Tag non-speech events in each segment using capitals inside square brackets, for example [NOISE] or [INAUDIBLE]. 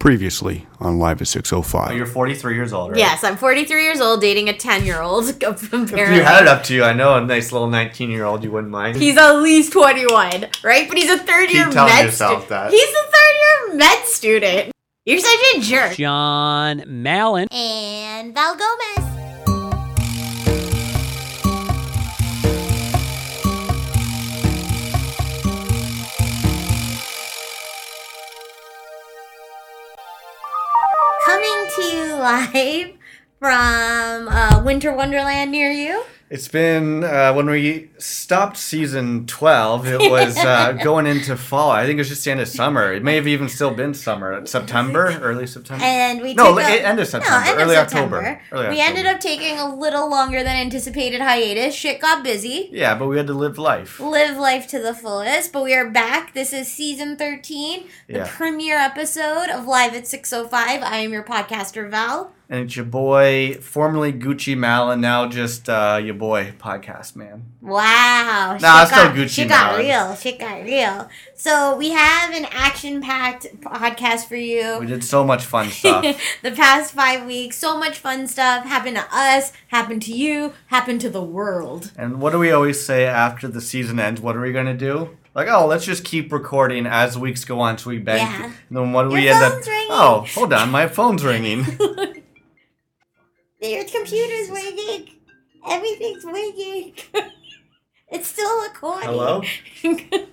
Previously on Live at Oh, 605. you're 43 years old, right? Yes, I'm 43 years old, dating a 10 year old. If you had it up to you, I know a nice little 19 year old you wouldn't mind. He's at least 21, right? But he's a third year Keep telling med yourself stu- that. He's a third year med student. You're such a jerk. John Mallon. And Val Gomez. Live from uh, Winter Wonderland near you. It's been uh, when we stopped season 12, it was uh, [LAUGHS] going into fall. I think it was just the end of summer. It may have even still been summer. September, [LAUGHS] early September. And we No, took li- a- end of September, end early September. October, early we October. ended up taking a little longer than anticipated hiatus. Shit got busy. yeah, but we had to live life. Live life to the fullest, but we are back. This is season 13, the Yeah. premiere episode of Live at 605. I am your podcaster, Val. And it's your boy, formerly Gucci Malin, now just uh, your boy, podcast man. Wow. Nah, it's still got, Gucci Shit got Mane. real. She got real. So we have an action-packed podcast for you. We did so much fun [LAUGHS] stuff. the past five weeks, so much fun stuff happened to us, happened to you, happened to the world. And what do we always say after the season ends? What are we gonna do? Like, oh, let's just keep recording as weeks go on, so we bank. Yeah. And then what do we end up? ringing. Oh, hold on, my phone's ringing. [LAUGHS] Your computer's ringing. Everything's ringing. [LAUGHS] it's still recording. Hello. [LAUGHS]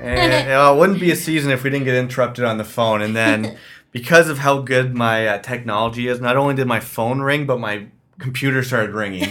And uh, it wouldn't be a season if we didn't get interrupted on the phone. And then, [LAUGHS] because of how good my uh, technology is, not only did my phone ring, but my computer started ringing.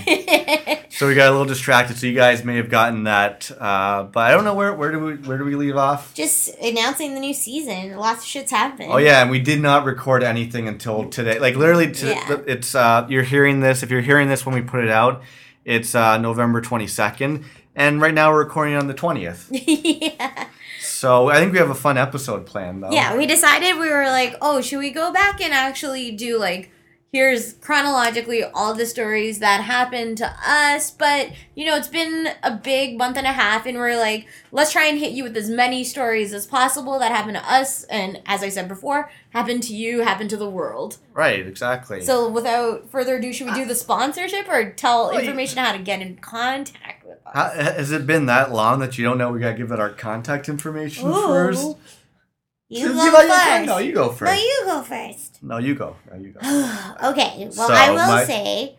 So we got a little distracted. So you guys may have gotten that, uh, but I don't know where where do we where do we leave off? Just announcing the new season. Lots of shit's happened. Oh yeah, and we did not record anything until today. Like literally, to, Yeah. it's uh, you're hearing this. If you're hearing this when we put it out, it's uh, November twenty second, and right now we're recording on the twentieth. [LAUGHS] yeah. So I think we have a fun episode planned though. Yeah, we decided we were like, oh, should we go back and actually do like here's chronologically all the stories that happened to us, but you know, it's been a big month and a half and we're like, let's try and hit you with as many stories as possible that happened to us and as I said before, happened to you, happened to the world. Right. Exactly. So without further ado, should we do uh, the sponsorship or tell information how to get in contact with us? How, has it been that long that you don't know we gotta give it our contact information first? You go first. No, you go No, first. you go first. No, you go. No, you go. [SIGHS] okay, well, So, I will my- say,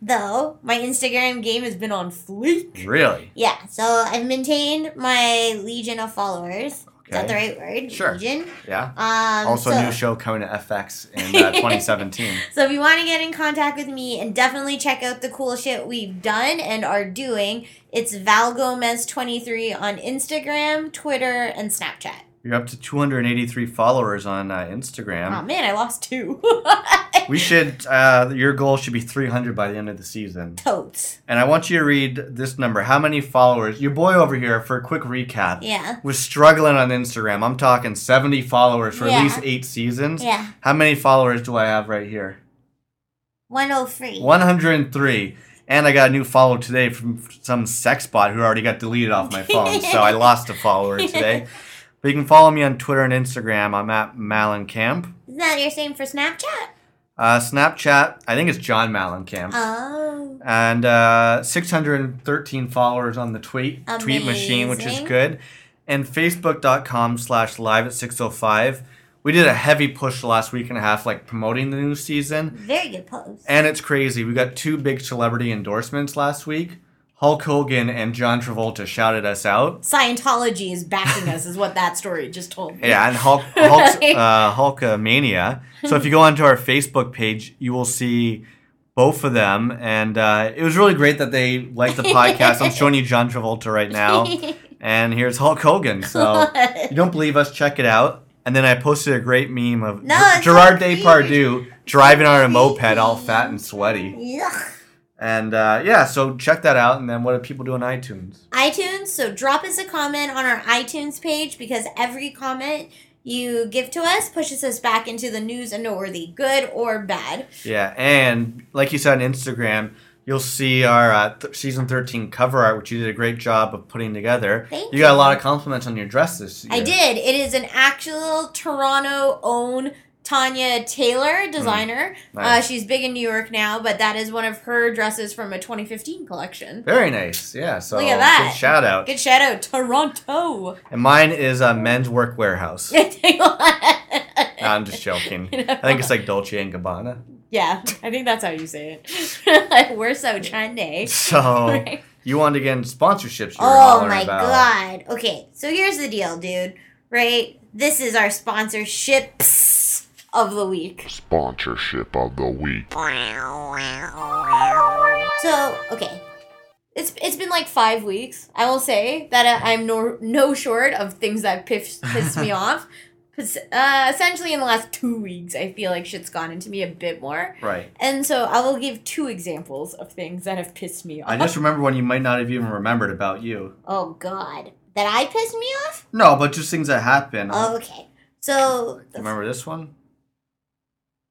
though, my Instagram game has been on fleek. Really? Yeah, so I've maintained my legion of followers. Is that the right word? Sure. Legion. Yeah. Um, Also, so, new show coming to FX in uh, [LAUGHS] 2017. So if you want to get in contact with me and definitely check out the cool shit we've done and are doing, it's Val Gomez 23 on Instagram, Twitter, and Snapchat. You're up to 283 followers on uh, Oh man, I lost two. We should. Uh, your goal should be 300 by the end of the season. Totes. And I want you to read this number. How many followers? Your boy over here, for a quick recap, Yeah. was struggling on Instagram. I'm talking 70 followers for Yeah. at least eight seasons. Yeah. How many followers do I have right here? 103. 103. And I got a new follow today from some sex bot who already got deleted off my phone. so I [LAUGHS] lost a follower today. But you can follow me on Twitter and Instagram. I'm at Malencamp. Isn't that your same for Snapchat? Uh, Snapchat, I think it's John Malencamp. Oh. and uh, 613 followers on the tweet tweet machine, which is good. And Facebook.com slash live at 605. We did a heavy push the last week and a half, like promoting the new season. Very good post. And it's crazy. We got two big celebrity endorsements last week. Hulk Hogan and John Travolta shouted us out. Scientology is backing us, is what that story just told me. Yeah, and Hulk, [LAUGHS] Hulk's, uh, Hulkamania. So if you go onto our Facebook page, you will see both of them. And uh, it was really great that they liked the podcast. I'm showing you John Travolta right now. [LAUGHS] And here's Hulk Hogan. So you don't believe us, check it out. And then I posted a great meme of No, Ger- Gerard Depardieu driving on a moped all fat and sweaty. And uh, yeah, so check that out. And then what do people do on iTunes? iTunes, so drop us a comment on our iTunes page because every comment you give to us pushes us back into the news and noteworthy, good or bad. Yeah, and like you said on Instagram, you'll see our uh, th- season 13 cover art, which you did a great job of putting together. Thank you You got a lot of compliments on your dress this year. I did. It is an actual Toronto own Tanya Taylor designer. Uh, Hmm. Nice. she's big in New York now, but that is one of her dresses from a 2015 collection. Very nice. Yeah. So Look at that. good shout out. Good shout out, Toronto. And mine is a men's work warehouse. [LAUGHS] no, I'm just joking. [LAUGHS] I think it's like Dolce and Gabbana. Yeah, I think that's how you say it. [LAUGHS] We're so trendy. So Right? you wanted to get into sponsorships. You Oh my about. god. Okay, so here's the deal, dude. Right? This is our sponsorships of the week. Sponsorship of the week. So, okay. It's, it's been like five weeks. I will say that I- I'm no no short of things that piss, piss me [LAUGHS] off. 'Cause, Uh, essentially, in the last two weeks, I feel like shit's gone into me a bit more. Right. And so I will give two examples of things that have pissed me off. I just remember one you might not have even remembered about you. oh, God. That I pissed me off? No, but just things that happen. Oh, okay. So, Remember this one?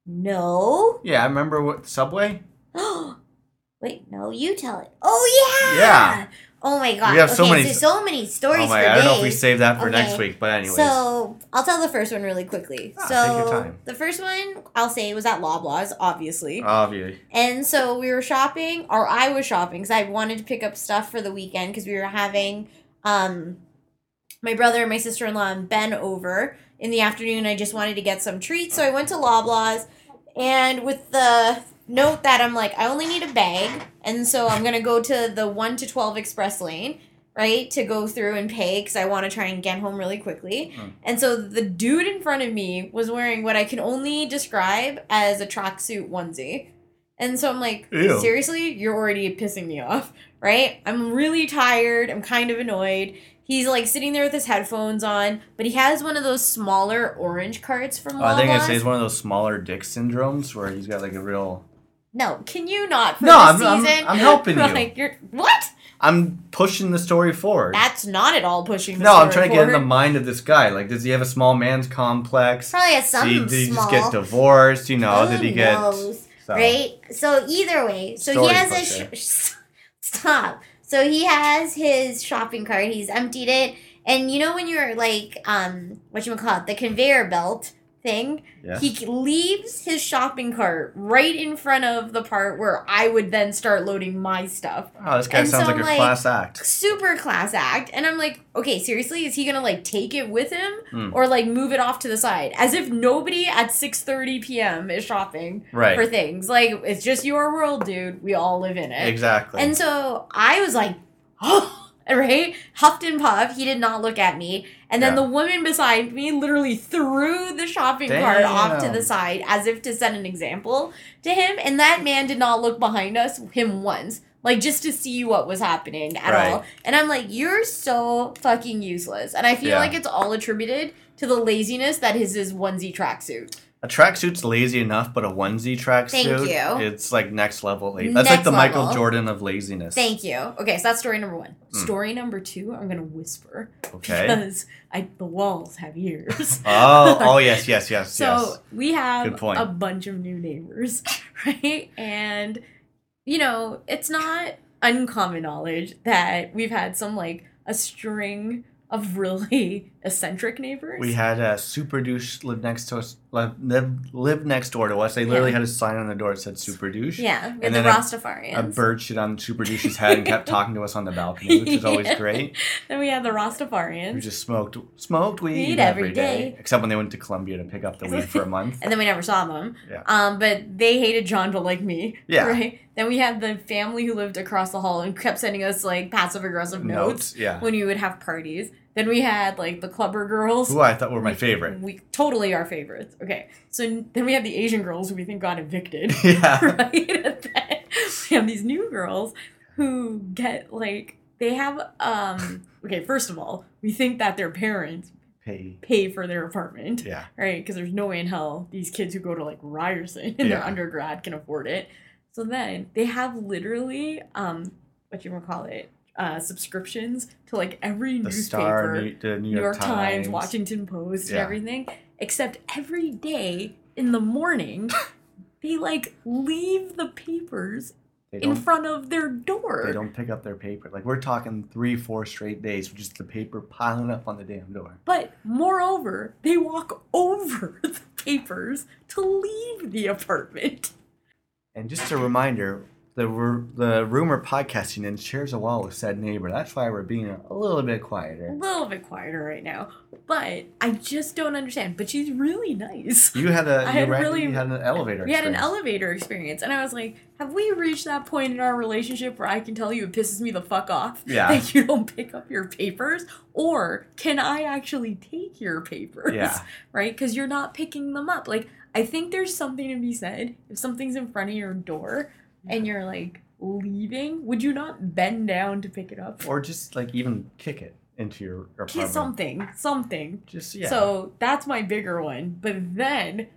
No. Yeah, I remember what Subway. Oh, [GASPS] Wait, no, you tell it. Oh yeah. Yeah. Oh my god. We have so okay, many- so, so many stories oh my! I don't know if we save that for Okay. next week, but anyways. So I'll tell the first one really quickly. Ah, so take your time. the first one I'll say was at Loblaws, obviously. Obviously. And so we were shopping, or I was shopping, because I wanted to pick up stuff for the weekend because we were having um my brother, and my sister in law, and Ben over in the afternoon. I just wanted to get some treats, so I went to Loblaws, and with the note that I'm like, I only need a bag, and so I'm gonna go to the one to twelve express lane. Right to go through and pay because I want to try and get home really quickly. Hmm. And so the dude in front of me was wearing what I can only describe as a tracksuit onesie. And so I'm like, Ew. seriously, you're already pissing me off, right? I'm really tired. I'm kind of annoyed. He's like sitting there with his headphones on, but he has one of those smaller orange carts from Oh, I think I say it's one of those smaller dick syndromes where he's got like a real. No, can you not for No, I'm- I'm- I'm helping [LAUGHS] you. Like you're what? I'm pushing the story forward. That's not at all pushing. The no, I'm trying to get in the mind of this guy. Like, does he have a small man's complex? Probably has some Did he, did he small. just get divorced? You know, Who did he get? knows? So. right? So either way, so Story he has a sh- [LAUGHS] stop. So he has his shopping cart. He's emptied it, and you know when you're like, um, what you call it, the conveyor belt thing. Yeah. He leaves his shopping cart right in front of the part where I would then start loading my stuff. Oh, this guy And sounds so like a I'm like- class act. Super class act, and I'm like, okay, seriously, is he gonna like take it with him Hmm. or like move it off to the side, as if nobody at 6:30 p.m. is shopping Right. for things. Like it's just your world, dude. We all live in it. Exactly. And so I was like, [GASPS] oh, [LAUGHS] right? Huffed and puffed. He did not look at me. And then Yeah. the woman beside me literally threw the shopping cart off to the side as if to set an example to him. And that man did not look behind us, him once. Like just to see what was happening at Right. all. And I'm like, you're so fucking useless. And I feel Yeah. like it's all attributed to the laziness that is his is onesie tracksuit. A tracksuit's lazy enough, but a onesie tracksuit, it's like next level. lazy. That's like Next the Michael. Jordan of laziness. Thank you. Okay, so that's story number one. Mm. Story number two, I'm gonna whisper. Okay. Because I the walls have ears. [LAUGHS] Oh, [LAUGHS] oh yes, yes, yes, So yes. we have a bunch of new neighbors, [LAUGHS] right? And you know, it's not uncommon knowledge that we've had some like a string of really eccentric neighbors. We had a super douche live next to us, live, live, live next door to us. They literally Yeah. had a sign on the door that said super douche. yeah, we And the then a- Rastafarians. A bird shit on super douche's head and kept talking to us on the balcony, which is always [LAUGHS] great. Then we had the Rastafarians. We just smoked smoked weed, Weed every every day. day. Except when they went to Colombia to pick up the weed for a month. [LAUGHS] and then we never saw them. Yeah. Um, but they hated John but like me. Yeah. Right. Then we had the family who lived across the hall and kept sending us like passive aggressive notes, Notes, yeah. when we would have parties. Then we had like the clubber girls. Who I thought were my favorite. We totally our favorites. Okay. So then we have the Asian girls who we think got evicted. [LAUGHS] yeah. [LAUGHS] right? And then we have these new girls who get like they have um okay, first of all, we think that their parents Hey. pay for their apartment Yeah. right? Because there's no way in hell these kids who go to like Ryerson in their undergrad can afford it. So then they have literally um what you want to call it uh subscriptions to like every The newspaper, Star, New, the New, New York, Times. Washington Post, and everything. Except every day in the morning, [LAUGHS] they like leave the papers in front of their door. They don't pick up their paper. Like we're talking three, four straight days just the paper piling up on the damn door. But moreover, they walk over [LAUGHS] the papers to leave the apartment. And just a reminder, the the rumor podcasting in shares a wall with said neighbor. That's why we're being a little bit quieter. A little bit quieter right now. But I just don't understand. But she's really nice. You had a [LAUGHS] I you, had ran- really- you had an elevator. We had an experience. elevator experience, and I was like, "Have we reached that point in our relationship where I can tell you it pisses me the fuck off Yeah. that you don't pick up your papers, or can I actually take your papers? Yeah. [LAUGHS] right? Because you're not picking them up. Like, I think there's something to be said if something's in front of your door and you're like leaving. Would you not bend down to pick it up? Or just like even kick it into your apartment. Something, something. Just yeah. So that's my bigger one. But then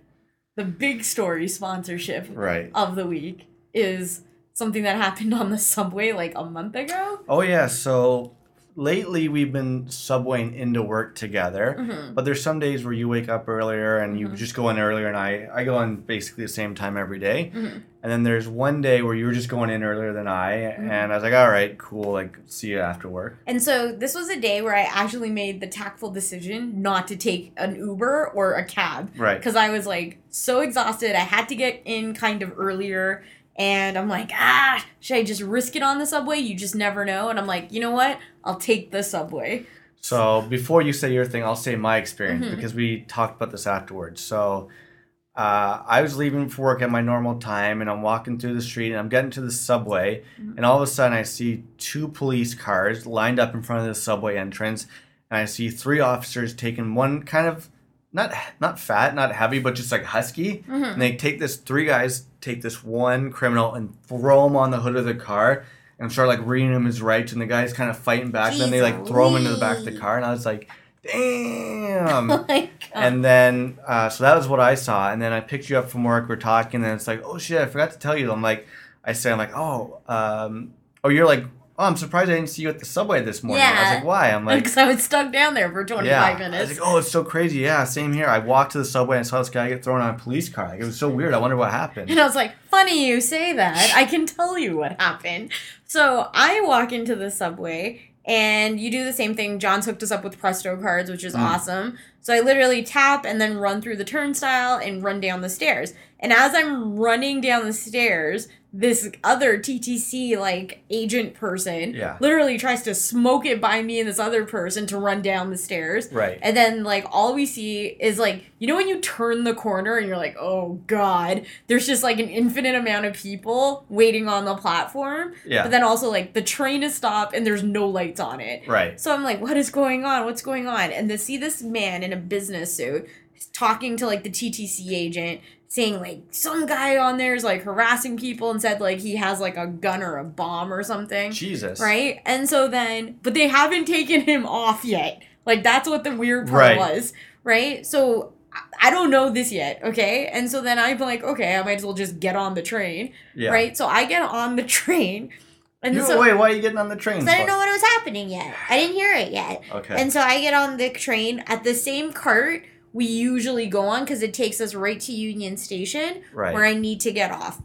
the big story sponsorship right. of the week is something that happened on the [LAUGHS] subway like a month ago. Oh yeah. So lately we've been subwaying into work together. Mhm. But there's some days where you wake up earlier and you Mhm. just go in earlier, and I I go in basically the same time every day. Mhm. And then there's one day where you were just going in earlier than I, Mm-hmm. and I was like, all right, cool, like see you after work. And so this was a day where I actually made the tactful decision not to take an Uber or a cab Right. because I was like so exhausted. I had to get in kind of earlier. And I'm like, ah, should I just risk it on the subway? You just never know. And I'm like, you know what? I'll take the subway. So before you say your thing, I'll say my experience Mhm. because we talked about this afterwards. So uh, I was leaving for work at my normal time, and I'm walking through the street, and I'm getting to the subway, Mm-hmm. and all of a sudden I see two police cars lined up in front of the subway entrance, and I see three officers taking one kind of not not fat, not heavy, but just like husky, Mhm. and they take this three guys take this one criminal and throw him on the hood of the car. And start like reading him his rights, and the guy's kind of fighting back. And then they like throw him into the back of the car, and I was like, "Damn!" [LAUGHS] Oh my God. and then uh, so that was what I saw. And then I picked you up from work. We're talking, and it's like, "Oh shit, I forgot to tell you." I'm like, I say, I'm like, "Oh, um, oh, you're like, oh, I'm surprised I didn't see you at the subway this morning." Yeah. I was like, "Why?" I'm like, [LAUGHS] Because I was stuck down there for 25 yeah. I was minutes. like, oh, it's so crazy. Yeah, same here. I walked to the subway and saw this guy get thrown on a police car. Like, it was so weird. I wonder what happened. And I was like, funny you say that. I can tell you what happened. So I walk into the subway and you do the same thing. John's hooked us up with Presto cards, which is Mm. awesome. So I literally tap and then run through the turnstile and run down the stairs. And as I'm running down the stairs, this other TTC like agent person Yeah. literally tries to smoke it by me and this other person to run down the stairs. Right. And then like all we see is like you know when you turn the corner and you're like, "Oh god, there's just like an infinite amount of people waiting on the platform." Yeah. But then also like the train is stopped and there's no lights on it. right. So I'm like, "What is going on? What's going on?" And to see this man in a business suit talking to like the TTC agent saying like some guy on there is like harassing people and said like he has like a gun or a bomb or something. Jesus. Right? And so then, but they haven't taken him off yet. Like, that's what the weird part Right. was. Right? So I- I don't know this yet. Okay. And so then I'm like, okay, I might as well just get on the train. Yeah. Right? So I get on the [LAUGHS] train. And You, so wait, why are you getting on the train? I didn't know what was happening yet. I didn't hear it yet. Okay. And so I get on the train at the same cart we usually go on because it takes us right to Union Station right. where I need to get off.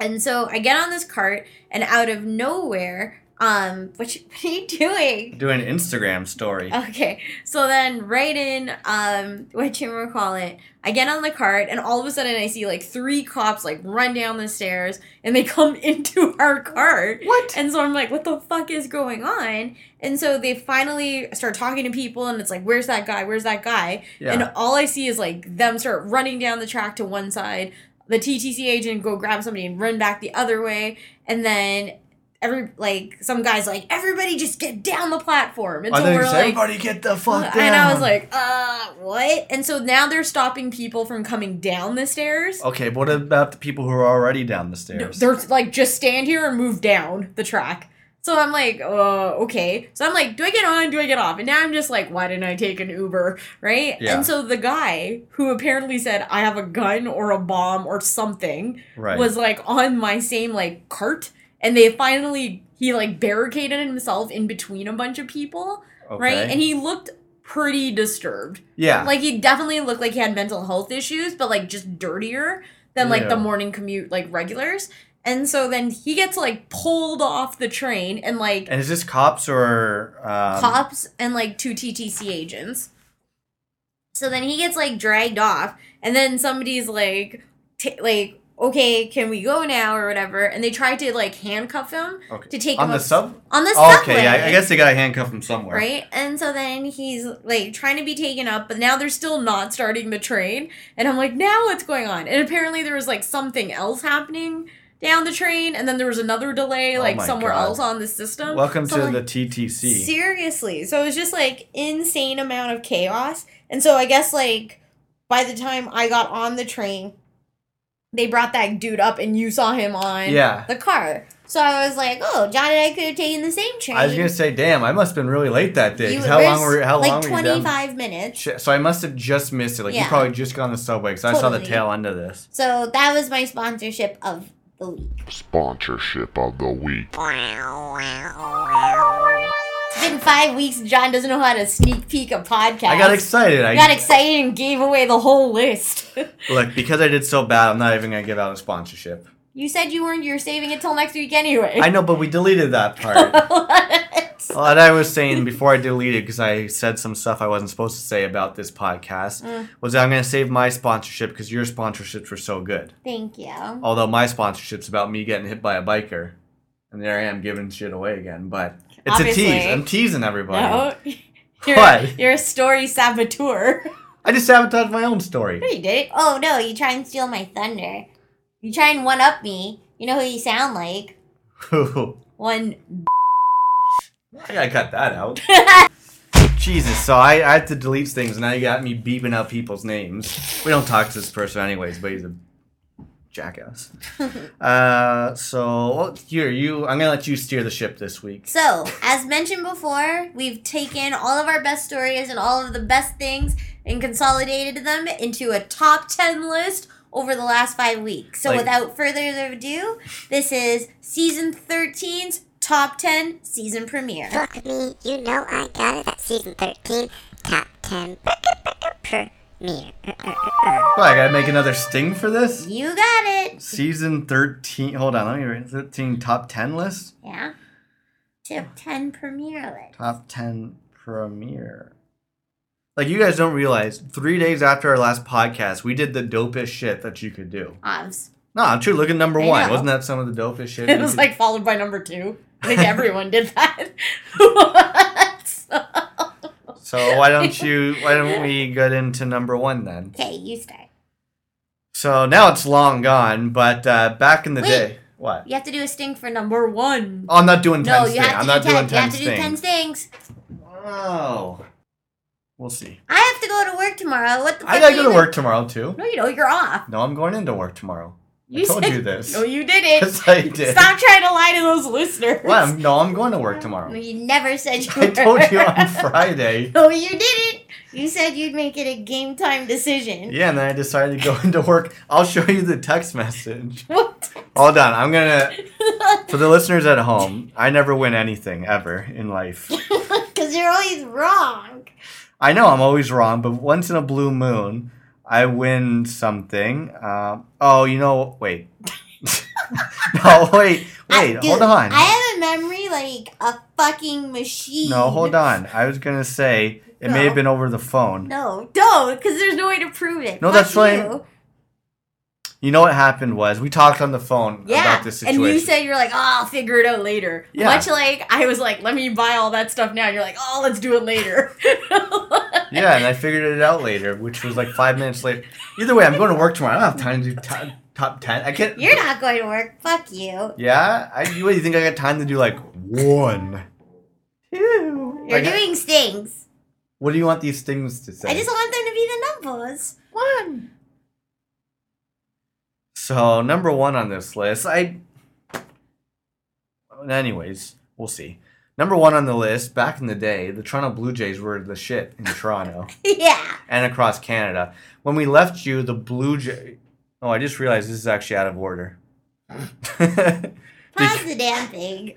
And so I get on this cart, and out of nowhere, um, what, you, [LAUGHS] what are you doing? Doing an Instagram story. Okay, so then right in, um, what you call it, I get on the cart, and all of a sudden I see like three cops like run down the stairs, and they [LAUGHS] come into our cart. What? And so I'm like, what the fuck is going on? And so they finally start talking to people, and it's like, where's that guy? Where's that guy? Yeah. And all I see is like them start running down the track to one side, the TTC agent go grab somebody and run back the other way, and then every like some guys like everybody just get down the platform, and I so think we're like. everybody get the fuck down. [LAUGHS] And I was like, uh, what? And so now they're stopping people from coming down the stairs. okay, but what about the people who are already down the stairs? They're like, just stand here and move down the track. So I'm like, uh, okay. So I'm like, do I get on? Do I get off? And now I'm just like, why didn't I take an Uber? Right? Yeah. And so the guy who apparently said, I have a gun or a bomb or something right. was like on my same like cart. And they finally, he like barricaded himself in between a bunch of people. okay. Right? And he looked pretty disturbed. yeah. Like he definitely looked like he had mental health issues, but like just dirtier than like the morning commute like regulars. And so then he gets like pulled off the train and like And is this cops or um, cops and like two TTC agents. So then he gets like dragged off, and then somebody's like, t- like, okay, can we go now or whatever? And they tried to like handcuff him Okay. to take him. on him the up- sub? on the Oh, subway. okay, yeah, I guess they gotta handcuff him somewhere. Right, and so then he's like trying to be taken up, but now they're still not starting the train, and I'm like, now what's going on? And apparently there was like something else happening down the train, and then there was another delay Oh like my somewhere God. else on the system. Welcome So, to like, the TTC. Seriously. So it was just like insane amount of chaos. And so I guess like by the time I got on the train, they brought that dude up and you saw him on Yeah. the car. So I was like, oh, John and I could have taken the same train. I was gonna say, damn, I must have been really late that day. You 'cause how long were were how like long were you down? 25 minutes. Shit, So I must have just missed it. Like you probably just got on the subway because I saw the tail end of this. So that was my sponsorship of the week. Sponsorship of the week. It's been five weeks John doesn't know how to sneak peek a podcast. I got excited. I got excited and gave away the whole list. [LAUGHS] look because I did so bad. I'm not even gonna give out a sponsorship. you said you weren't. You're saving it till next week anyway. I know, but we deleted that [LAUGHS] part. What I was saying before I deleted, because I said some stuff I wasn't supposed to say about this podcast, Mm. was that I'm going to save my sponsorship because your sponsorships were so good. Thank you. Although my sponsorship's about me getting hit by a biker. And there I am giving shit away again. But it's Obviously. a tease. I'm teasing everybody. No. [LAUGHS] You're, What? [LAUGHS] You're a story saboteur. I just sabotaged my own story. No, you did. Oh no, you try and steal my thunder. You try and one up me. You know who you sound like? [LAUGHS] One. I gotta cut that out. Jesus, so I, I had to delete things, and now you got me beeping out people's names. We don't talk to this person anyways, but he's a jackass. [LAUGHS] uh, so well, here you, I'm gonna let you steer the ship this week. So, as mentioned before, we've taken all of our best stories and all of the best things and consolidated them into a top 10 list over the last five weeks. So, Like- without further ado, this is season 13's top 10 season premiere. Fuck me, you know I got it. That's season 13, top 10 [LAUGHS] premiere. What, I gotta make another sting for this. You got it. Season 13. Hold on, let me read 13 top 10 list. Yeah. Top 10 premiere list. Top 10 premiere. Like you guys don't realize, three days after our last podcast, we did the dopest shit that you could do. Obs. No, I'm true. Look at number I one. know. Wasn't that some of the dopest shit? [LAUGHS] It you was could- like followed by number two. I think [LAUGHS] everyone did that. [LAUGHS] What? So why don't you? [LAUGHS] Why don't we get into number one then? okay, you start. So now it's long gone, but uh, back in the Wait. day, what? You have to do a sting for number one. Oh, I'm not doing ten no, you stings. have to I'm do not ten. doing you ten have to do ten stings. Oh, we'll see. I have to go to work tomorrow. What the? I fuck gotta are go you to work tomorrow too. No, you don't. You're off. No, I'm going into work tomorrow. I You told said- you this. No, you didn't. [LAUGHS] Yes, I did. Stop trying to lie to those listeners. Well, I'm, no, I'm going to work No, tomorrow. you never said you. [LAUGHS] I told you on [LAUGHS] Friday. No, you didn't. You said you'd make it a game time decision. Yeah, and then I decided to go into work. I'll show you the text message. What? Hold on, I'm gonna. For the listeners at home, I never win anything ever in life. Because you're always wrong. I know I'm always wrong, but once in a blue moon, I win something. Uh, oh, you know, wait. [LAUGHS] no, wait, wait, I- hold dude, on. I have a memory like a fucking machine. No, hold on. I was gonna say it may have been over the phone. No, don't, because there's no way to prove it. No, Fuck that's fine. you. You know what happened was we talked on the phone Yeah, about this and you said you're like, oh, I'll figure it out later. Yeah. Much like I was like, let me buy all that stuff now. And you're like, oh, let's do it later. [LAUGHS] [LAUGHS] yeah, and I figured it out later, which was like five minutes later. Either way, I'm going to work tomorrow. I don't have time to do to- top ten. I can't. You're not going to work. Fuck you. Yeah, I. You, what, you think I got time to do like one, two? You're Like, doing stings. What do you want these stings to say? I just want them to be the numbers. One. So number one on this list, I. Anyways, we'll see. Number one on the list, back in the day, the Toronto Blue Jays were the shit in [LAUGHS] Toronto yeah. and across Canada. When we left you, the Blue Jay. Oh, I just realized this is actually out of order. [LAUGHS] Pause the damn thing.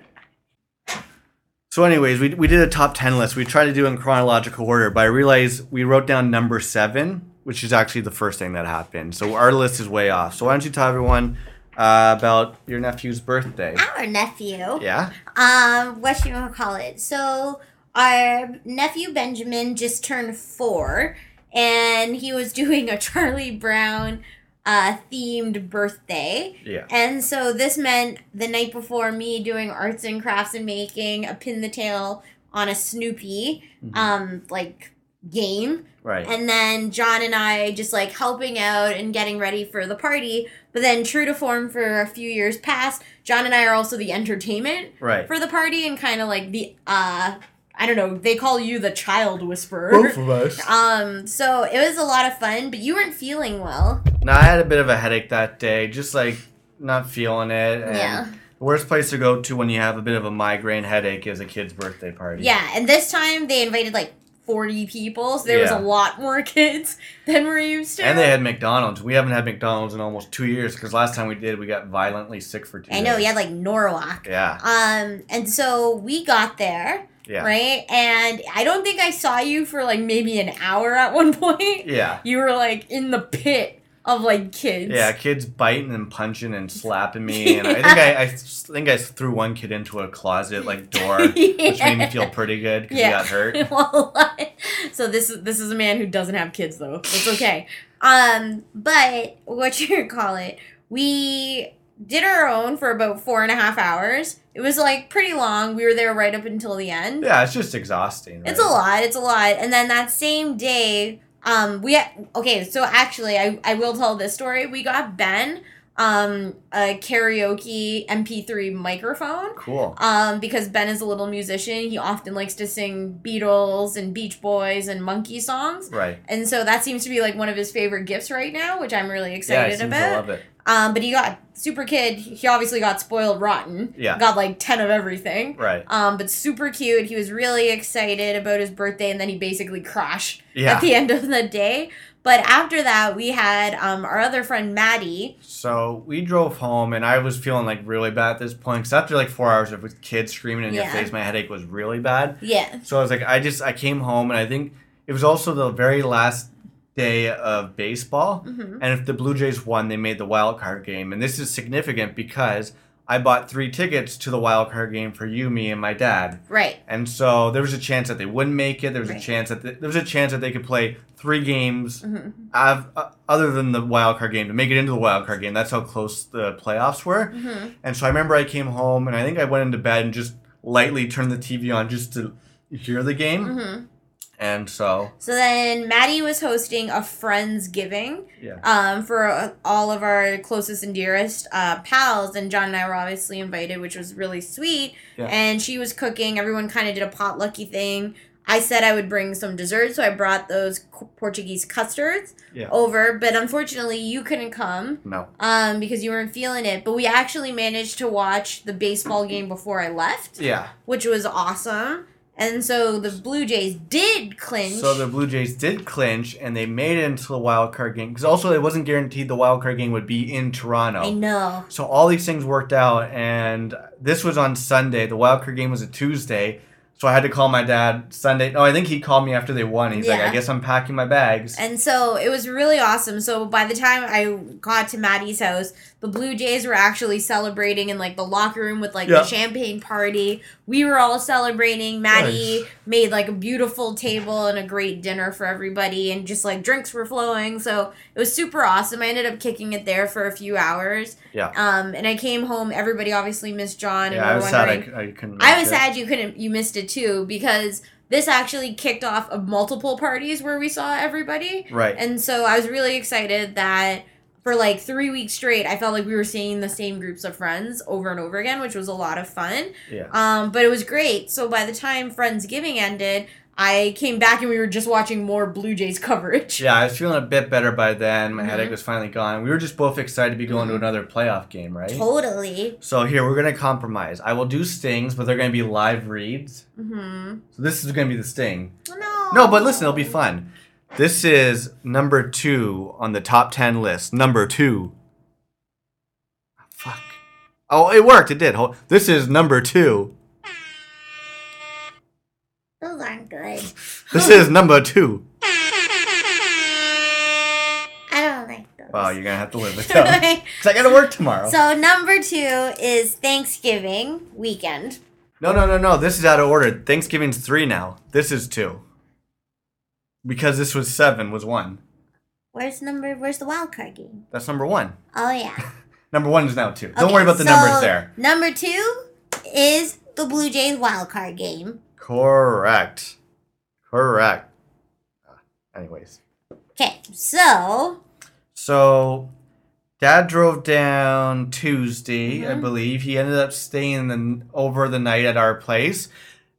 so, anyways, we, we did a top 10 list. We tried to do it in chronological order, but I realized we wrote down number seven, which is actually the first thing that happened. So, our list is way off. So, why don't you tell everyone uh, about your nephew's birthday. Our nephew. Yeah. Um, what you gonna call it? So our nephew Benjamin just turned four, and he was [LAUGHS] doing a Charlie Brown uh, themed birthday. Yeah. And so this meant the night before me doing arts and crafts and making a pin the tail on a Snoopy, Mhm. um, like game. Right. And then John and I just like helping out and getting ready for the party. But then, true to form for a few years past, John and I are also the entertainment right. for the party and kind of like the, uh, I don't know, they call you the child whisperer. Both of us. [LAUGHS] Um, so it was a lot of fun, but you weren't feeling well. No, I had a bit of a headache that day, just like not feeling it. And Yeah. The worst place to go to when you have a bit of a migraine headache is a kid's birthday party. Yeah, and this time they invited like 40 people, so there was a lot more [LAUGHS] kids than we're used to. And they had McDonald's. We haven't had McDonald's in almost two years because last time we did, we got violently sick for two I know, days. you had like Norwalk. Yeah. Um, and so we got there, Yeah. right? And I don't think I saw you for like maybe an hour at one [LAUGHS] point. Yeah. You were like in the pit of like kids. Yeah, kids biting and punching and slapping me, and I think [LAUGHS] I, I think I threw one kid into a closet like door, [LAUGHS] which made me feel pretty good because he got hurt. [LAUGHS] well, so this is this is a man who doesn't have kids though. It's okay. Um, but what you call it? We did our own for about four and a half hours. It was like pretty long. We were there right up until the end. Yeah, it's just exhausting. It's a lot. It's a lot. And then that same day, um, we okay. So actually, I I will tell this story. We got Ben um a karaoke MP3 microphone Cool. um, because Ben is a little musician. He often likes to sing Beatles and Beach Boys and monkey songs. Right. And so that seems to be like one of his favorite gifts right now, which I'm really Yeah, excited to about. love it. Um, but he got super kid. He obviously got spoiled rotten. Yeah. Got like 10 of everything. Right. Um, but super cute. He was really excited about his birthday and then he basically crashed Yeah. at the end of the day. But after that, we had um, our other friend Maddie. So we drove home, and I was feeling like really bad at this point. Because after like four hours of kids screaming in your face, my headache was really bad. Yeah. So I was like, I just I came home, and I think it was also the very last day of baseball. hmm And if the Blue Jays won, they made the wild card game. And this is significant because I bought three tickets to the wild card game for you, me, and my dad. Right. And so there was a chance that they wouldn't make it. There was Right. a chance that they, there was a chance that they could play three games hmm av- uh, other than the wild card game to make it into the wild card game. That's how close the playoffs were. hmm And so I remember I came home and I think I went into bed and just lightly turned the TV on just to hear the game. And so So then Maddie was hosting a Friendsgiving yeah, um, for all of our closest and dearest uh, pals. And John and I were obviously invited, which was really sweet. Yeah. And she was cooking. Everyone kind of did a potlucky thing. I said I would bring some dessert, so I brought those Portuguese custards Yeah. over. But unfortunately, you couldn't come no, um, because you weren't feeling it. But we actually managed to watch the baseball game before I left, yeah. which was awesome. And so the Blue Jays did clinch. So the Blue Jays did clinch and they made it into the wild card game because also it wasn't guaranteed the wild card game would be in Toronto. I know. So all these things worked out, and this was on Sunday. The wild card game was a Tuesday, so I had to call my dad Sunday. No, I think he called me after they won. He's like, "I guess I'm packing my bags." And so it was really awesome. So by the time I got to Maddie's house, the Blue Jays were actually celebrating in like the locker room with like Yeah. the champagne party. We were all celebrating. Maddie Nice. made like a beautiful table and a great dinner for everybody, and just like drinks were flowing. So it was super awesome. I ended up kicking it there for a few hours. Yeah. Um, and I came home. Everybody obviously missed John. and yeah, I was sad I, I couldn't. I was it. sad you couldn't you missed it too because this actually kicked off of multiple parties where we saw everybody. Right. And so I was really excited that for like three weeks straight, I felt like we were seeing the same groups of friends over and over again, which was a lot of fun. yeah. Um, but it was great. So by the time Friendsgiving ended, I came back and we were just watching more Blue Jays coverage. Yeah, I was feeling a bit better by then. My Mhm. headache was finally gone. We were just both excited to be going to Mhm. another playoff game, right? Totally. So here we're gonna compromise. I will do stings, but they're gonna be live reads. Mm-hmm. So this is gonna be the sting. No. No, but listen, it'll be fun. This is number two on the top ten list. Number two. Fuck. Oh, it worked. It did. This is number two. Those aren't good. This is number two. I don't like those. Wow, you're gonna have to live with [LAUGHS] that. Cause I gotta work tomorrow. so number two is Thanksgiving weekend. no, no, no, no. This is out of order. Thanksgiving's three now. This is two. Because this was seven, was one. Where's number? Where's the wild card game? That's number one. Oh yeah. [LAUGHS] Number one is now two. Don't worry about the so numbers there. Number two is the Blue Jays wild card game. Correct. Correct. Ah, Anyways. Okay, so So, Dad drove down Tuesday, I Mhm. believe. He ended up staying the, over the night at our place